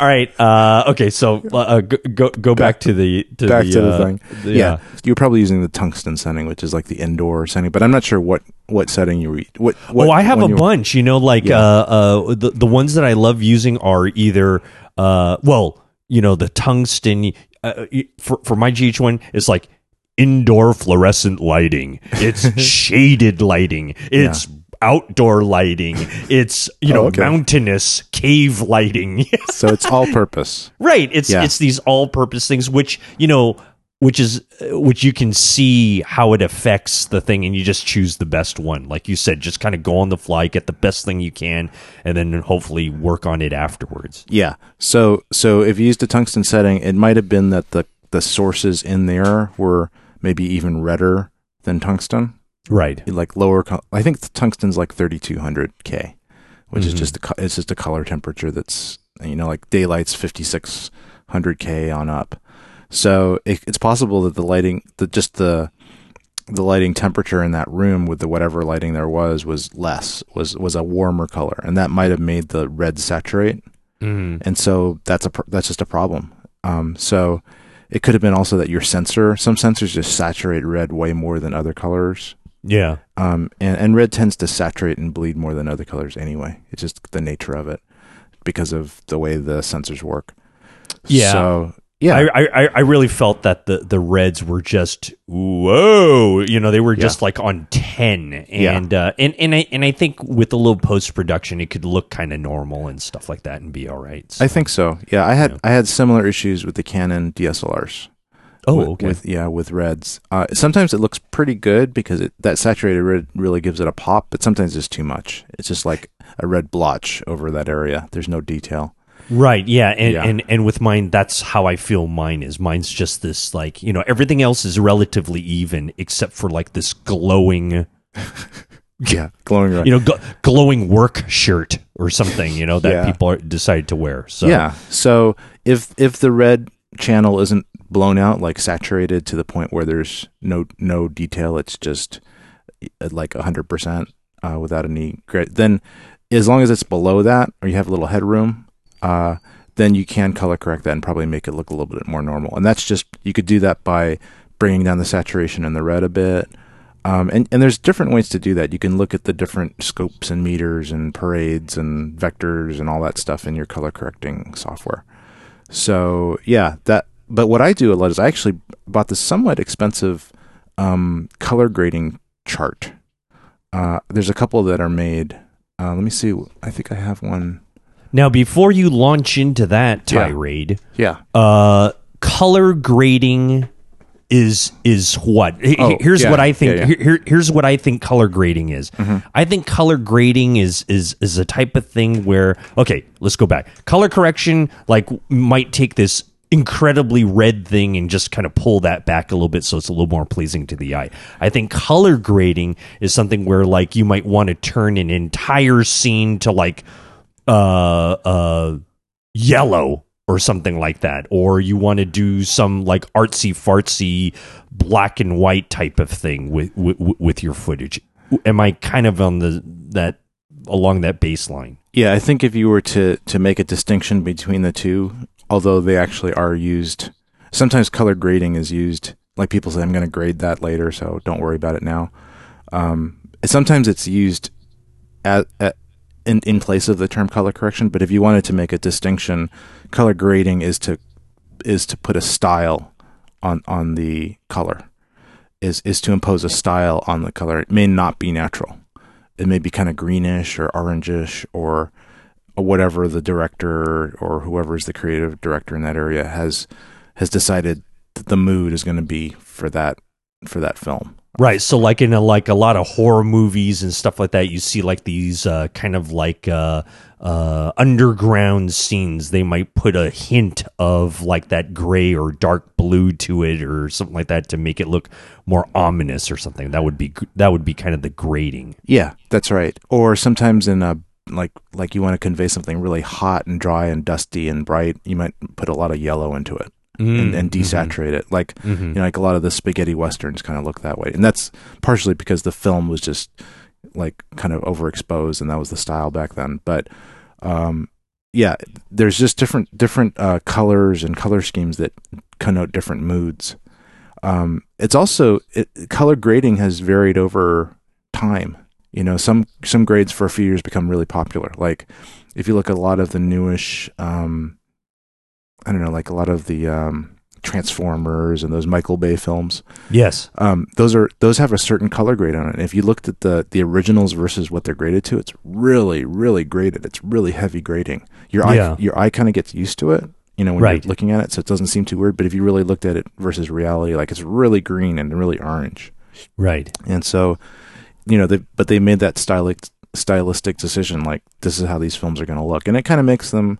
All right. Uh, okay. So uh, go, go go back to the to Back the, to the uh, thing. the, yeah, uh, you're probably using the tungsten setting, which is like the indoor setting. But I'm not sure what what setting you read. What, what oh, I have a you- bunch. You know, like Yeah. uh, uh, the the ones that I love using are either uh, well, you know, the tungsten. Uh, for for my GH one, it's like indoor fluorescent lighting. It's shaded lighting. It's outdoor lighting. It's you know Oh, okay. mountainous cave lighting. So it's all purpose. right. It's Yeah. it's these all purpose things, which you know. Which is which you can see how it affects the thing, and you just choose the best one. Like you said, just kind of go on the fly, get the best thing you can, and then hopefully work on it afterwards. Yeah. So so if you used a tungsten setting, it might have been that the the sources in there were maybe even redder than tungsten, Right. like lower. I think the tungsten's like 3200 K, which is Mhm. just a, it's just a color temperature that's you know like daylight's 5600 K on up. So it, it's possible that the lighting, the just the the lighting temperature in that room with the whatever lighting there was was less was was a warmer color, and that might have made the red saturate Mm. and so that's a that's just a problem. Um, so it could have been also that your sensor, some sensors just saturate red way more than other colors, Yeah. um, and and red tends to saturate and bleed more than other colors anyway. It's just the nature of it because of the way the sensors work. Yeah. So yeah, I, I I really felt that the the reds were just whoa, you know, they were just like on ten, Yeah. and uh, and and I and I think with a little post production, it could look kind of normal and stuff like that, and be all right. So- I think so. Yeah, I had Yeah. I had similar issues with the Canon DSLRs. Oh, with, okay. With, yeah, with reds. Uh, sometimes it looks pretty good because it, that saturated red really gives it a pop, but sometimes it's too much. It's just like a red blotch over that area. There's no detail. Right. Yeah. And, Yeah. and and with mine, that's how I feel mine is. Mine's just this like you know everything else is relatively even except for like this glowing Yeah, glowing red. you know gl- glowing work shirt or something you know that Yeah. people are, decide to wear. So Yeah. So if if the red channel isn't blown out, like saturated to the point where there's no no detail, it's just uh, like hundred percent uh, without any grit. Then, as long as it's below that, or you have a little headroom, uh, then you can color correct that and probably make it look a little bit more normal. And that's just you could do that by bringing down the saturation in the red a bit. Um, and, and there's different ways to do that. You can look at the different scopes and meters and parades and vectors and all that stuff in your color correcting software. So yeah, that. But what I do a lot is I actually bought this somewhat expensive um, color grading chart. Uh, there's a couple that are made. Uh, let me see. I think I have one. now before you launch into that tirade, Yeah. uh, color grading is is what? Oh, here's yeah, what I think. yeah, Mm-hmm. yeah. Here, here's what I think color grading is. I think color grading is is is a type of thing where okay, let's go back. Color correction like might take this incredibly red thing and just kind of pull that back a little bit so it's a little more pleasing to the eye. I think color grading is something where like you might want to turn an entire scene to like uh uh yellow or something like that or you want to do some like artsy fartsy black and white type of thing with with, with your footage am i kind of on the that along that baseline Yeah, I think if you were to to make a distinction between the two, although they actually are used, sometimes color grading is used. Like people say, I'm going to grade that later, so don't worry about it now. Um, sometimes it's used at, at in in place of the term color correction. But if you wanted to make a distinction, color grading is to is to put a style on on the color. Is is to impose a style on the color. It may not be natural it may be kind of greenish or orangish or whatever the director or whoever is the creative director in that area has has decided that the mood is going to be for that for that film. Right. So like in a, like a lot of horror movies and stuff like that, you see like these uh, kind of like uh, uh, underground scenes. They might put a hint of like that gray or dark blue to it or something like that to make it look more ominous or something. That would be that would be kind of the grading. Yeah, that's right. Or sometimes in a like like you want to convey something really hot and dry and dusty and bright, you might put a lot of yellow into it and, and desaturate it. Like you know, like a lot of the spaghetti westerns kind of look that way, and that's partially because the film was just like kind of overexposed, and that was the style back then. But um, yeah, there's just different different uh, colors and color schemes that connote different moods. Um, it's also it, color grading has varied over time. You know, some some grades for a few years become really popular. Like if you look at a lot of the newish, um, I don't know, like a lot of the um, Transformers and those Michael Bay films. Yes. Um, those are those have a certain color grade on it. And if you looked at the the originals versus what they're graded to, it's really really graded. It's really heavy grading. Your eye Yeah. your eye kind of gets used to it. You know, when Right. you're looking at it, so it doesn't seem too weird. But if you really looked at it versus reality, like it's really green and really orange. Right. And so, you know, they, but they made that stylistic stylistic decision. Like this is how these films are going to look, and it kind of makes them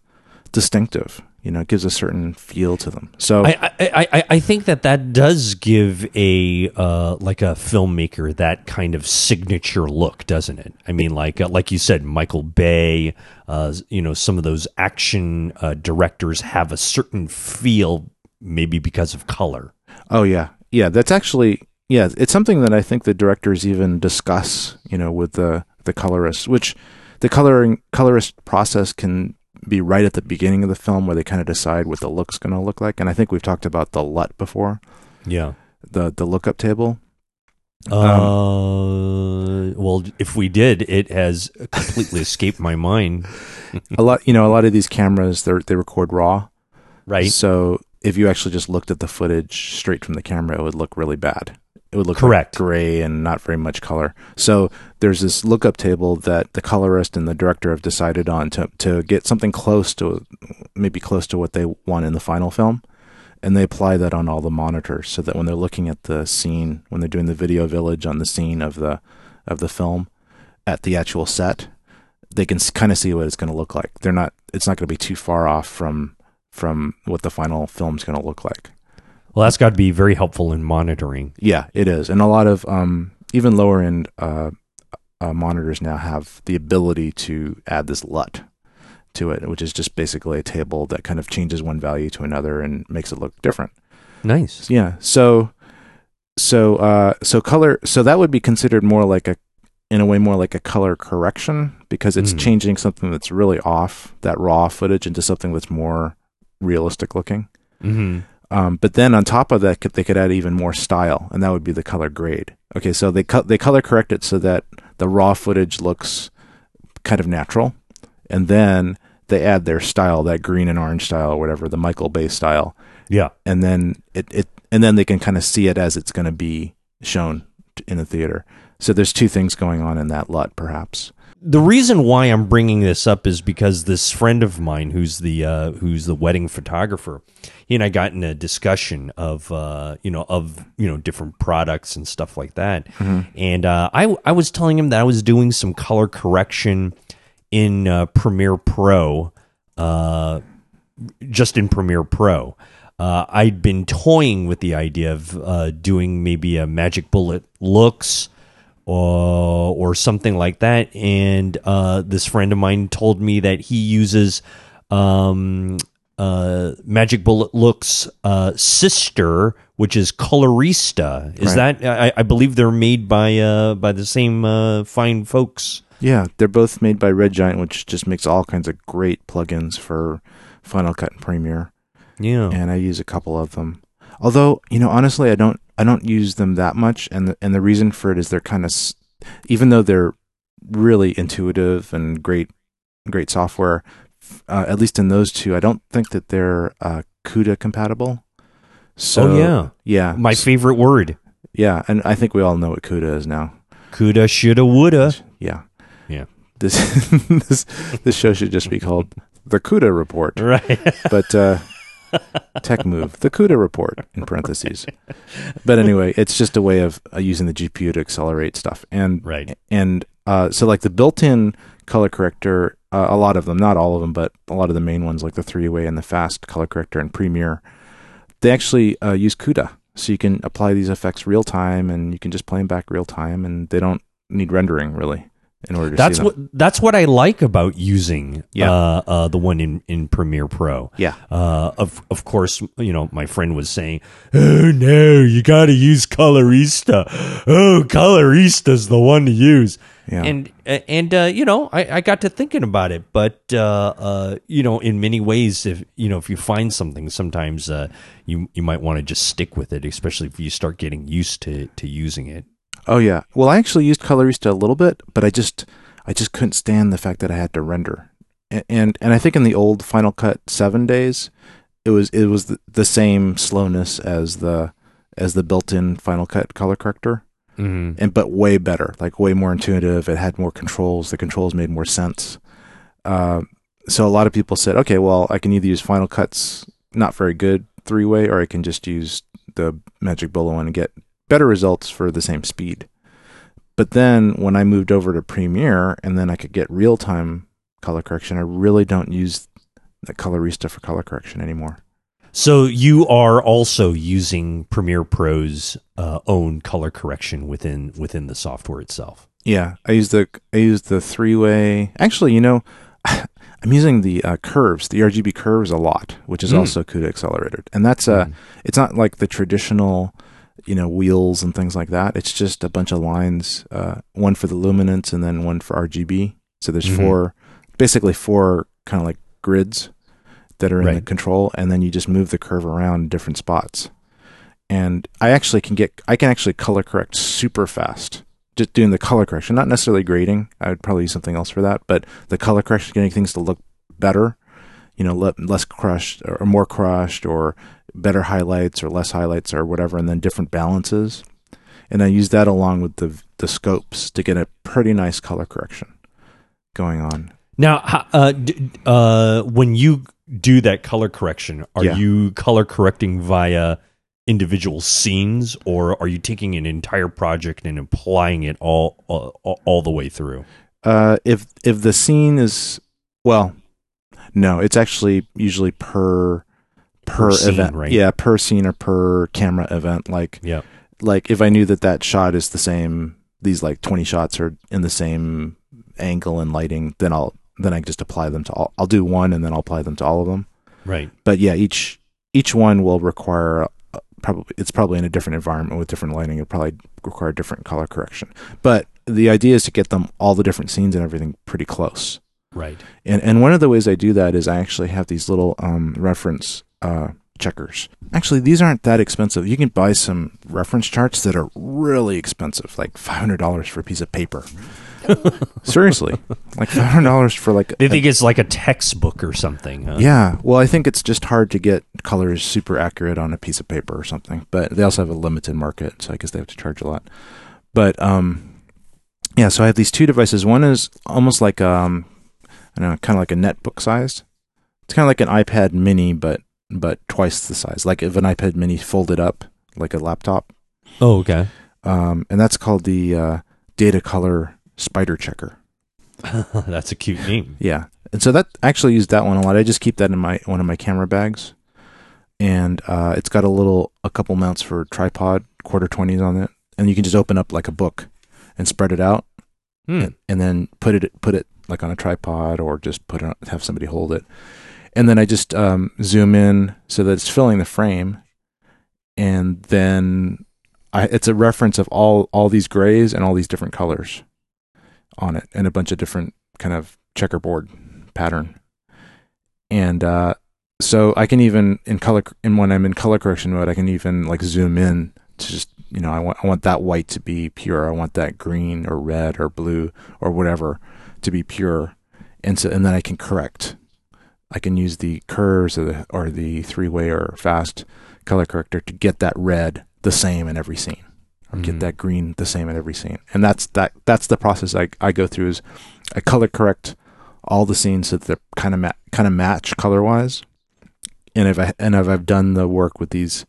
distinctive. You know, it gives a certain feel to them. So I, I, I, I- think that that does give a uh, like a filmmaker that kind of signature look, doesn't it? I mean, like uh, like you said, Michael Bay. Uh, you know, some of those action uh, directors have a certain feel, maybe because of color. Oh yeah, yeah. That's actually yeah. It's something that I think the directors even discuss. You know, with the the colorists, which the coloring colorist process can be right at the beginning of the film where they kind of decide what the look's going to look like. And I think we've talked about the LUT before, Yeah. the the lookup table. Uh, well, if we did, it has completely escaped my mind. a lot, you know, a lot of these cameras they they record raw, Right. So if you actually just looked at the footage straight from the camera, it would look really bad. It would look Correct. like gray and not very much color. So there's this lookup table that the colorist and the director have decided on to to get something close to maybe close to what they want in the final film. and they apply that on all the monitors so that when they're looking at the scene, when they're doing the video village on the scene of the of the film at the actual set, they can kind of see what it's going to look like. They're not. It's not going to be too far off from from what the final film's going to look like. Well, that's got to be very helpful in monitoring. Yeah, it is, and a lot of um, even lower end uh, uh, monitors now have the ability to add this LUT to it, which is just basically a table that kind of changes one value to another and makes it look different. Nice. Yeah. So, so, uh, so color. So that would be considered more like a, in a way, more like a color correction because it's Mm. changing something that's really off that raw footage into something that's more realistic looking. hmm Um, but then on top of that, they could add even more style, and that would be the color grade. Okay, so they cut they color correct it so that the raw footage looks kind of natural, and then they add their style, that green and orange style, or whatever, the Michael Bay style, Yeah. and then it, it and then they can kind of see it as it's going to be shown in the theater. So there's two things going on in that LUT, perhaps. The reason why I'm bringing this up is because this friend of mine, who's the uh, who's the wedding photographer, he and I got in a discussion of uh, you know of you know different products and stuff like that, and uh, I I was telling him that I was doing some color correction in uh, Premiere Pro, uh, just in Premiere Pro. Uh, I'd been toying with the idea of uh, doing maybe a Magic Bullet looks or or something like that. And uh, this friend of mine told me that he uses um, uh, Magic Bullet Looks uh, sister, which is Colorista. Is Right. that I, I believe they're made by uh, by the same uh, fine folks. Yeah, they're both made by Red Giant, which just makes all kinds of great plugins for Final Cut and Premiere. Yeah. and I use a couple of them. Although, you know, honestly, I don't I don't use them that much, and the, and the reason for it is they're kind of, even though they're really intuitive and great great software, uh, at least in those two, I don't think that they're uh, CUDA compatible. So oh yeah, yeah, my favorite word. yeah, and I think we all know what CUDA is now. Coulda, shoulda, woulda. Yeah, Yeah. This this this show should just be called the CUDA Report. Right. but uh, tech move. The CUDA report in parentheses. But anyway, it's just a way of uh, using the GPU to accelerate stuff, and right. and uh, so like the built-in color corrector, uh, a lot of them, not all of them, but a lot of the main ones like the three-way and the fast color corrector and Premiere, they actually uh, use CUDA, so you can apply these effects real time, and you can just play them back real time, and they don't need rendering really in order to That's what that's what I like about using Yeah. uh, uh, the one in, in Premiere Pro. yeah, Uh, of of course, you know my friend was saying, "Oh no, you got to use Colorista. Oh, Colorista's the one to use." yeah. And and uh, you know, I, I got to thinking about it, but uh, uh, you know, in many ways, if you know, if you find something, sometimes uh, you you might want to just stick with it, especially if you start getting used to to using it. Oh yeah. Well, I actually used Colorista a little bit, but I just I just couldn't stand the fact that I had to render. And and I think in the old Final Cut 7 days, it was it was the, the same slowness as the as the built-in Final Cut color corrector, Mm-hmm. and but way better, like way more intuitive. It had more controls. The controls made more sense. Uh, so a lot of people said, okay, well, I can either use Final Cut's not very good three-way, or I can just use the Magic Bullet one and get better results for the same speed. But then when I moved over to Premiere and then I could get real time color correction, I really don't use the Colorista for color correction anymore. So you are also using Premiere Pro's uh, own color correction within within the software itself. Yeah, I use the I use the three way. Actually, you know, I'm using the uh, curves, the RGB curves a lot, which is Mm. also CUDA accelerated, and that's uh, Mm. it's not like the traditional, you know, wheels and things like that. It's just a bunch of lines, uh, one for the luminance and then one for RGB. So there's Mhm. four, basically four kind of like grids that are in the control, and then you just move the curve around different spots. And I actually can get, I can actually color correct super fast. Just doing the color correction, not necessarily grading. I would probably use something else for that, but the color correction, getting things to look better, you know, le- less crushed or more crushed or better highlights or less highlights or whatever, and then different balances. And I use that along with the the scopes to get a pretty nice color correction going on. Now, uh, d- uh, when you do that color correction, are Yeah. you color correcting via individual scenes, or are you taking an entire project and applying it all all, all the way through? Uh, if if the scene is well, no, it's actually usually per per, Per scene, event, right? Yeah, per scene or per camera event. Like Yeah. like if I knew that that shot is the same, these like twenty shots are in the same angle and lighting, then I'll then I just apply them to all. I'll do one and then I'll apply them to all of them. Right. But yeah, each each one will require uh, probably it's probably in a different environment with different lighting. It'll probably require different color correction. But the idea is to get them all the different scenes and everything pretty close. Right. And and one of the ways I do that is I actually have these little um, reference uh, checkers. Actually, these aren't that expensive. You can buy some reference charts that are really expensive, like five hundred dollars for a piece of paper. Seriously, like five hundred dollars for like They a- think it's like a textbook or something. Huh? yeah. Well, I think it's just hard to get colors super accurate on a piece of paper or something. But they also have a limited market, so I guess they have to charge a lot. But um, yeah. So I have these two devices. One is almost like um, I don't know, kind of like a netbook sized. It's kind of like an iPad Mini, but but twice the size. Like if an iPad Mini folded up like a laptop. Oh, okay. Um, and that's called the uh, Data Color Spider Checker. That's a cute name. Yeah. And so that I actually use that one a lot. I just keep that in my one of my camera bags. And uh, it's got a little a couple mounts for tripod, quarter twenties on it. And you can just open up like a book and spread it out Hmm. and, and then put it put it like on a tripod or just put it have somebody hold it. And then I just um, zoom in so that it's filling the frame. And then I, it's a reference of all all these grays and all these different colors on it and a bunch of different kind of checkerboard pattern. And uh, so I can even in color and when I'm in color correction mode, I can even like zoom in to just you know I want I want that white to be pure. I want that green or red or blue or whatever to be pure, and so and then I can correct. I can use the curves or the or the three way or fast color corrector to get that red the same in every scene or Mhm. get that green the same in every scene. And that's that that's the process I, I go through is I color correct all the scenes so that they're kind of ma- kind of match color wise. And if I and if I've done the work with these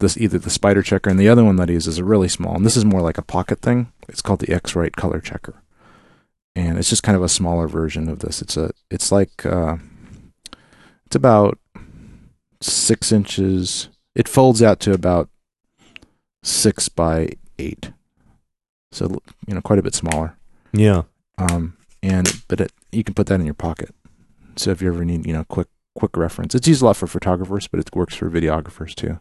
this either the SpyderCheckr and the other one that I use is a really small and this is more like a pocket thing. It's called the X-Rite color checker. And it's just kind of a smaller version of this. It's a it's like uh it's about six inches. It folds out to about six by eight, so you know quite a bit smaller. Yeah. Um, and but it, you can put that in your pocket. So if you ever need you know quick quick reference, it's used a lot for photographers, but it works for videographers too.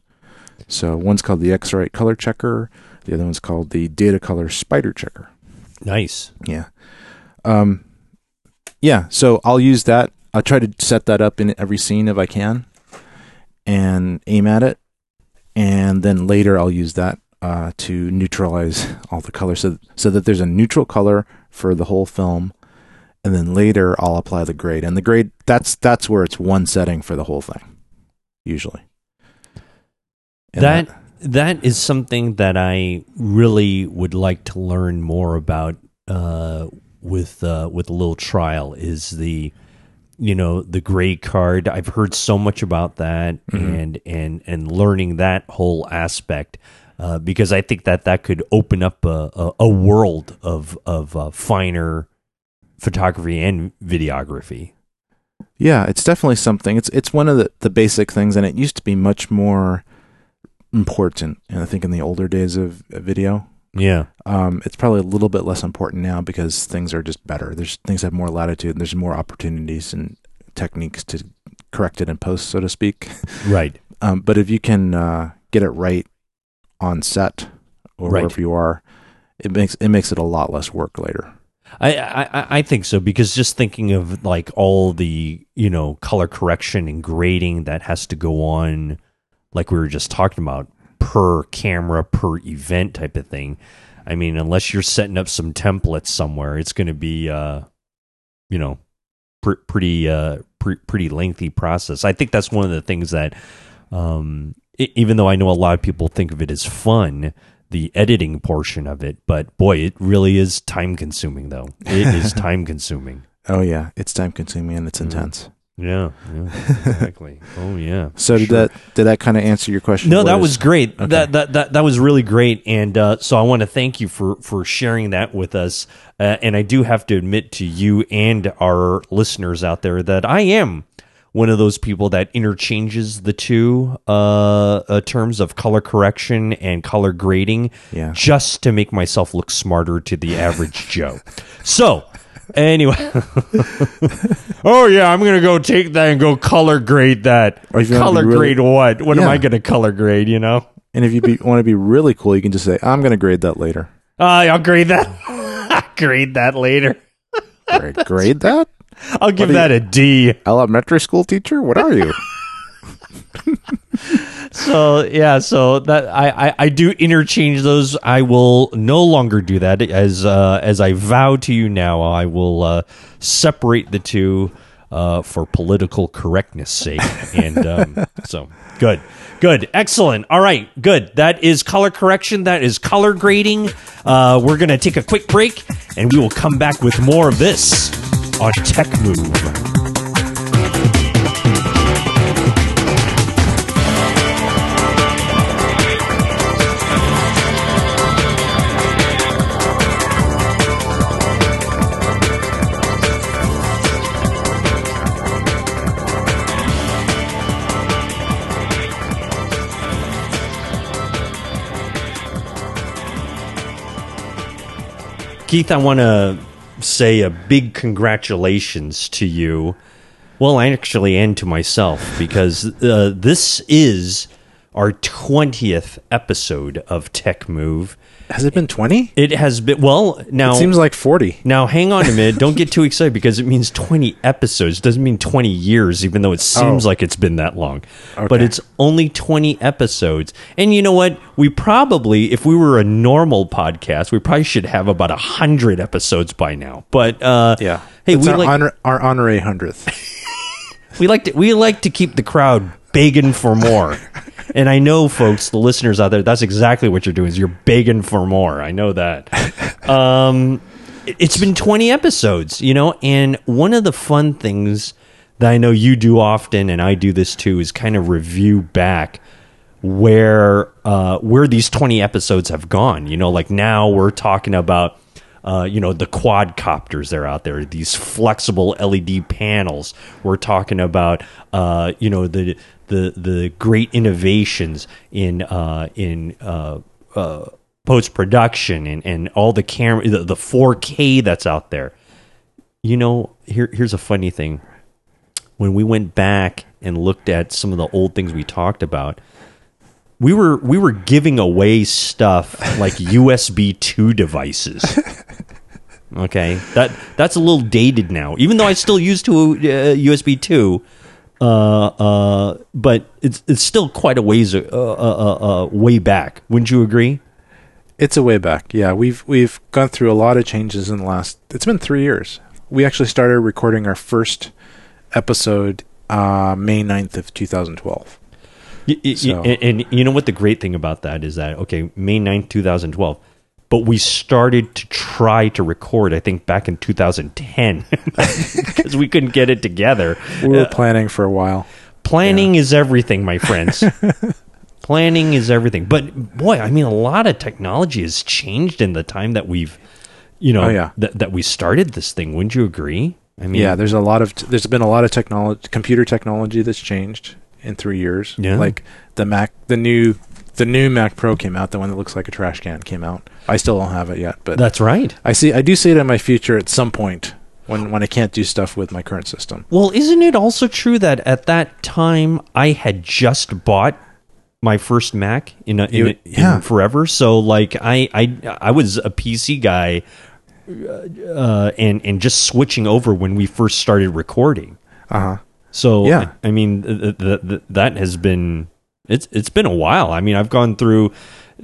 So one's called the X-Rite color checker. The other one's called the Datacolor SpyderCheckr. Nice. Yeah. Um, yeah. So I'll use that. I'll try to set that up in every scene if I can, and aim at it, and then later I'll use that uh, to neutralize all the colors, so so that there's a neutral color for the whole film, and then later I'll apply the grade. And the grade that's that's where it's one setting for the whole thing, usually. And That that is something that I really would like to learn more about uh, with uh, with a little trial is the you know the gray card. I've heard so much about that Mhm. and and and learning that whole aspect. Uh, because I think that that could open up a, a, a world of of uh, finer photography and videography. Yeah, it's definitely something. It's it's one of the, the basic things, and it used to be much more important. And I think in the older days of of video, Yeah, um, it's probably a little bit less important now because things are just better. There's things have more latitude. And there's more opportunities and techniques to correct it in post, so to speak. right. Um, but if you can uh, get it right on set or Right. wherever you are, it makes it makes it a lot less work later. I, I I think so because just thinking of like all the you know color correction and grading that has to go on, like we were just talking about per camera per event type of thing. I mean, unless you're setting up some templates somewhere, it's going to be uh, you know, pr- pretty uh, pr- pretty lengthy process. I think that's one of the things that, um, e- even though I know a lot of people think of it as fun, the editing portion of it, but boy, it really is time consuming. Though it is time consuming. Oh yeah, it's time consuming and it's Mhm. intense. Yeah, yeah, exactly. oh yeah. So did that did that kind of answer your question? No, What that is- was great. Okay. That, that that that was really great, and uh, so I want to thank you for for sharing that with us. Uh, and I do have to admit to you and our listeners out there that I am one of those people that interchanges the two uh, uh, terms of color correction and color grading, Yeah. just to make myself look smarter to the average Joe. So. Anyway, oh yeah, I'm gonna go take that and go color grade that. Or if you wanna be Color really- grade what? What am Yeah. I gonna color grade? You know, And if you be, want to be really cool, you can just say, "I'm going to grade that later." uh, I'll grade that. I'll grade that later. Grade, grade that? I'll give do that a D. Elementary school teacher? What are you? So yeah, so that I, I I do interchange those. I will no longer do that as uh, as I vow to you now. I will uh, separate the two uh, for political correctness sake. And um, so good, good, excellent. All right, good. That is color correction. That is color grading. Uh, we're gonna take a quick break, and we will come back with more of this on Tech Move. Keith, I want to say a big congratulations to you. Well, actually, and to myself, because uh, this is our 20th episode of Tech Move. Has it been 20? It has been, well, now. It seems like 40. now, hang on a minute. Don't get too excited because it means 20 episodes. It doesn't mean 20 years, even though it seems Oh. like it's been that long. But it's only 20 episodes. And you know what? We probably, if we were a normal podcast, we probably should have about 100 episodes by now. But, uh, Yeah. Hey, it's we our, like, honor, our honorary 100th. we like to we like to keep the crowd begging for more. and I know, folks, the listeners out there, that's exactly what you're doing. Is you're begging for more. I know that. Um, it- it's been 20 episodes, you know, and one of the fun things that I know you do often, and I do this too, is kind of review back where uh, where these 20 episodes have gone. You know, like now we're talking about uh, you know the quadcopters that are out there, these flexible LED panels. We're talking about uh, you know the the the great innovations in uh, in uh, uh, post production and, and all the camera the, the 4K that's out there. You know, here here's a funny thing. When we went back and looked at some of the old things we talked about, we were we were giving away stuff like USB two devices. Okay, that that's a little dated now. Even though I still use to uh, USB two, uh, uh, but it's it's still quite a ways uh, uh, uh, uh, way back. Wouldn't you agree? It's a way back. Yeah, we've we've gone through a lot of changes in the last. It's been three years. We actually started recording our first episode uh, May 9th of 2012. Y- y- y- So- and, and you know what the great thing about that is that okay, May 9th, 2012. But we started to try to record, I think, back in 2010 because we couldn't get it together. We were uh, planning for a while. Planning is everything, my friends. Planning is everything. But boy, I mean, a lot of technology has changed in the time that we've, you know, Oh, yeah. that, that we started this thing. Wouldn't you agree? I mean, Yeah, there's a lot of there's been a lot of technology, computer technology that's changed in three years. Yeah. like the Mac, the new the new Mac Pro came out. The one that looks like a trash can came out. I still don't have it yet, but that's right. I see. I do see it in my future at some point when when I can't do stuff with my current system. Well, isn't it also true that at that time I had just bought my first Mac in, a, in, You- a- in yeah. forever? So like I I I was a PC guy, uh, and and just switching over when we first started recording. Uh huh. So Yeah. I, I mean th- th- th- that has been it's it's been a while. I mean I've gone through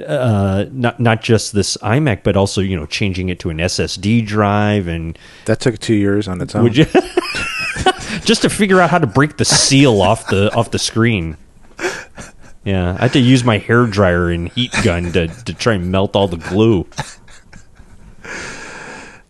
uh not not just this iMac but also you know changing it to an SSD drive and That took two years on its own. you just to figure out how to break the seal off the off the screen. Yeah, I had to use my hair dryer and heat gun to to try and melt all the glue.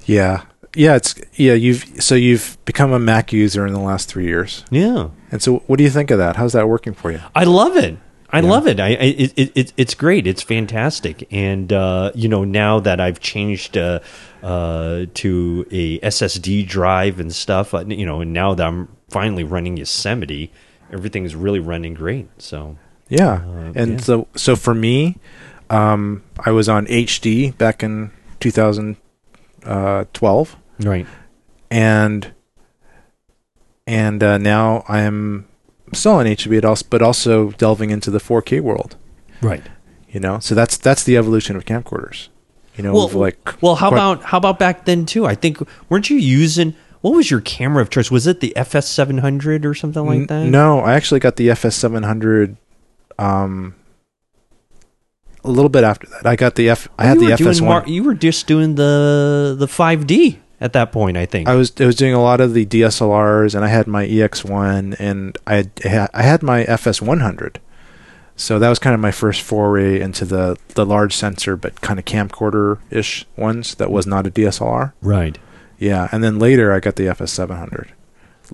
Yeah, yeah, it's yeah. You've so you've become a Mac user in the last three years, Yeah. And so what do you think of that? How's that working for you? I love it. I Yeah. love it. I, I it, it, it it's great. It's fantastic. And uh, you know, now that I've changed uh, uh, to a SSD drive and stuff, uh, you know, and now that I'm finally running Yosemite, everything's really running great. So Yeah, Uh, and yeah. so so for me, um, I was on HD back in 2012, right, and and uh, now I am still on HD, but also, but also delving into the 4K world. right. You know, so that's that's the evolution of camcorders. You know, Well, like well, how quite- about how about back then too? I think weren't you using what was your camera of choice? Was it the FS seven hundred or something like that? N- No, I actually got the FS seven hundred. Um, a little bit after that, I got the F. I had the FS mar- one. you were just doing the the five D at that point, I think. I was I was doing a lot of the DSLRs, and I had my EX one, and I had, I had my FS one hundred. So that was kind of my first foray into the the large sensor, but kind of camcorder ish ones. That was not a DSLR. right. Yeah, and then later I got the FS seven hundred.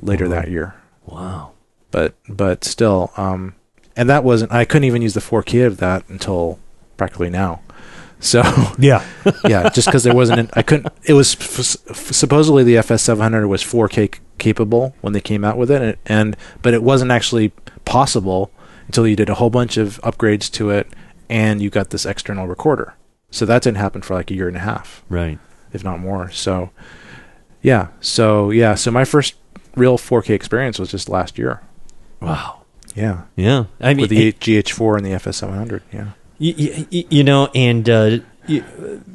Later Oh. that year. Wow. but but still um and that wasn't i couldn't even use the 4k of that until practically now so Yeah. yeah just because there wasn't an, i couldn't it was f- f- supposedly the fs700 was four K capable when they came out with it and, and but it wasn't actually possible until you did a whole bunch of upgrades to it and you got this external recorder so that didn't happen for like a year and a half right. if not more so yeah so yeah so my first real 4k experience was just last year Wow. yeah Yeah. I mean, with the it- GH4 and the FS700. Yeah. Y- y- you know, and uh,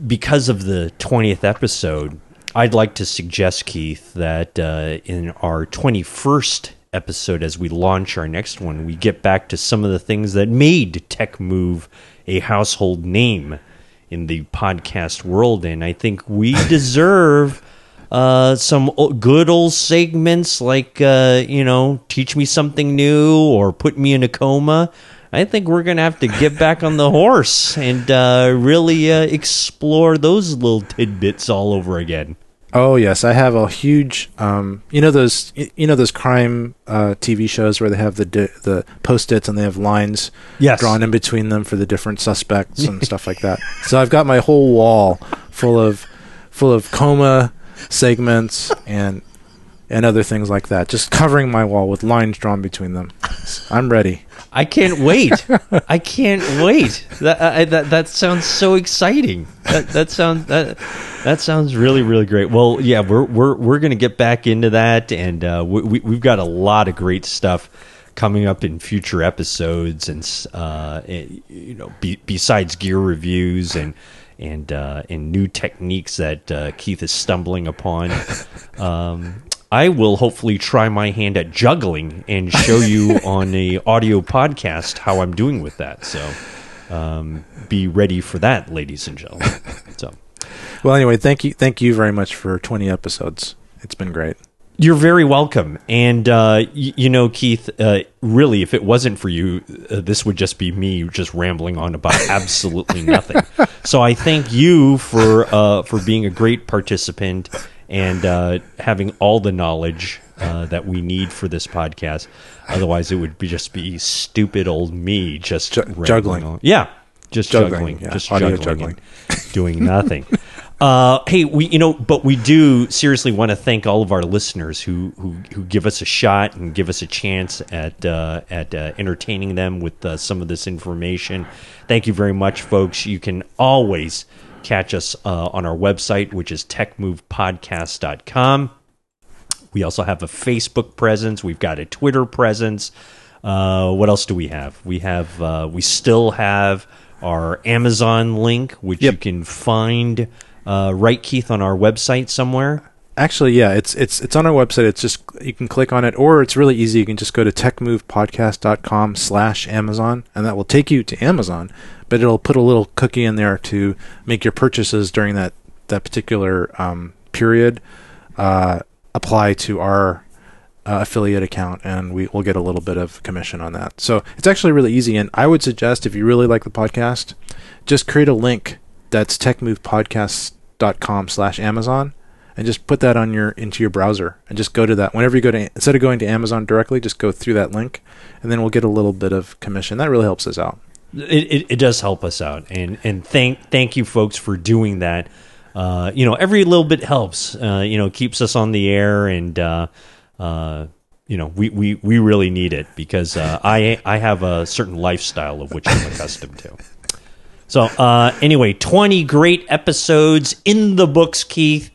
because of the twentieth episode, I'd like to suggest Keith that uh, in our twenty-first episode, as we launch our next one, we get back to some of the things that made Tech Move a household name in the podcast world, and I think we deserve. uh, some good old segments like uh, you know teach me something new or put me in a coma i think we're gonna have to get back on the horse and uh, really uh, explore those little tidbits all over again Oh yes, I have a huge. Um, you know those. You know those crime uh, TV shows where they have the di- the post-its and they have lines Yes. drawn in between them for the different suspects and stuff like that. So I've got my whole wall full of full of coma segments and and other things like that, just covering my wall with lines drawn between them. I'm ready. I can't wait. I can't wait. That, I, that that sounds so exciting. That that sounds that that sounds really really great. Well yeah we're we're we're gonna get back into that and uh, we, we, we've got a lot of great stuff coming up in future episodes and uh, and, you know be, besides gear reviews and and uh, and new techniques that uh, Keith is stumbling upon. Um, I will hopefully try my hand at juggling and show you on a audio podcast how I'm doing with that. So um, be ready for that, ladies and gentlemen. So. Well, anyway, thank you, thank you very much for 20 episodes. It's been great. You're very welcome. And, uh, y- you know, Keith, uh, really, if it wasn't for you, uh, this would just be me just rambling on about absolutely nothing. So I thank you for, uh, for being a great participant and uh, having all the knowledge uh, that we need for this podcast. Otherwise, it would be just be stupid old me just Ju- rambling juggling. on. Yeah, just Juggling, juggling, yeah, just audio juggling, juggling. doing nothing. Uh, hey, we you know, but we do seriously want to thank all of our listeners who who, who give us a shot and give us a chance at uh, at uh, entertaining them with uh, some of this information. Thank you very much, folks. You can always catch us uh, on our website, which is techmovepodcast.com. We also have a Facebook presence. We've got a Twitter presence. Uh, what else do we have? We have uh, we still have our Amazon link, which you can find uh, right, Keith, on our website somewhere. Actually, yeah, it's it's it's on our website. It's just you can click on it, or it's really easy. You can just go to techmovepodcast.com slash Amazon, and that will take you to Amazon. But it'll put a little cookie in there to make your purchases during that that particular um, period uh, apply to our uh, affiliate account, and we will get a little bit of commission on that. So it's actually really easy. And I would suggest if you really like the podcast, just create a link that's techmovepodcast.com slash Amazon and just put that on your into your browser and just go to that whenever you go to instead of going to Amazon directly, just go through that link, and then we'll get a little bit of commission. That really helps us out. It, it, it does help us out, and and thank thank you folks for doing that. Uh, you know, every little bit helps. Uh, you know, keeps us on the air, and uh, uh, you know, we, we, we really need it because uh, I I have a certain lifestyle of which I'm accustomed to. So uh, anyway, 20 great episodes in the books, Keith.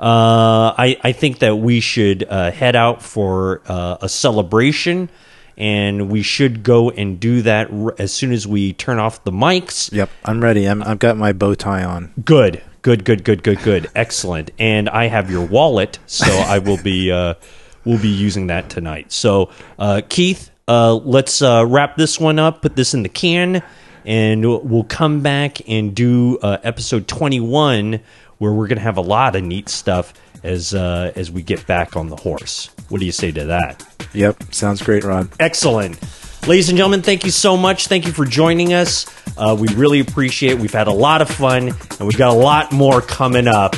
Uh, I, I think that we should uh, head out for uh, a celebration, and we should go and do that r- as soon as we turn off the mics. Yep, I'm ready. I'm, I've got my bow tie on. Good, good, good, good, good, good, excellent. And I have your wallet, so I will be uh, we'll be using that tonight. So, uh, Keith, uh, let's uh, wrap this one up. Put this in the can, and we'll come back and do uh, episode twenty one, where we're going to have a lot of neat stuff as uh, as we get back on the horse. What do you say to that? Yep, sounds great, Ron. Excellent. Ladies and gentlemen, thank you so much. Thank you for joining us. Uh, we really appreciate it. We've had a lot of fun, and we've got a lot more coming up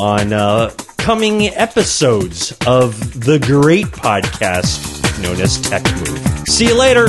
on uh, coming episodes of the great podcast known as Tech Move. See you later.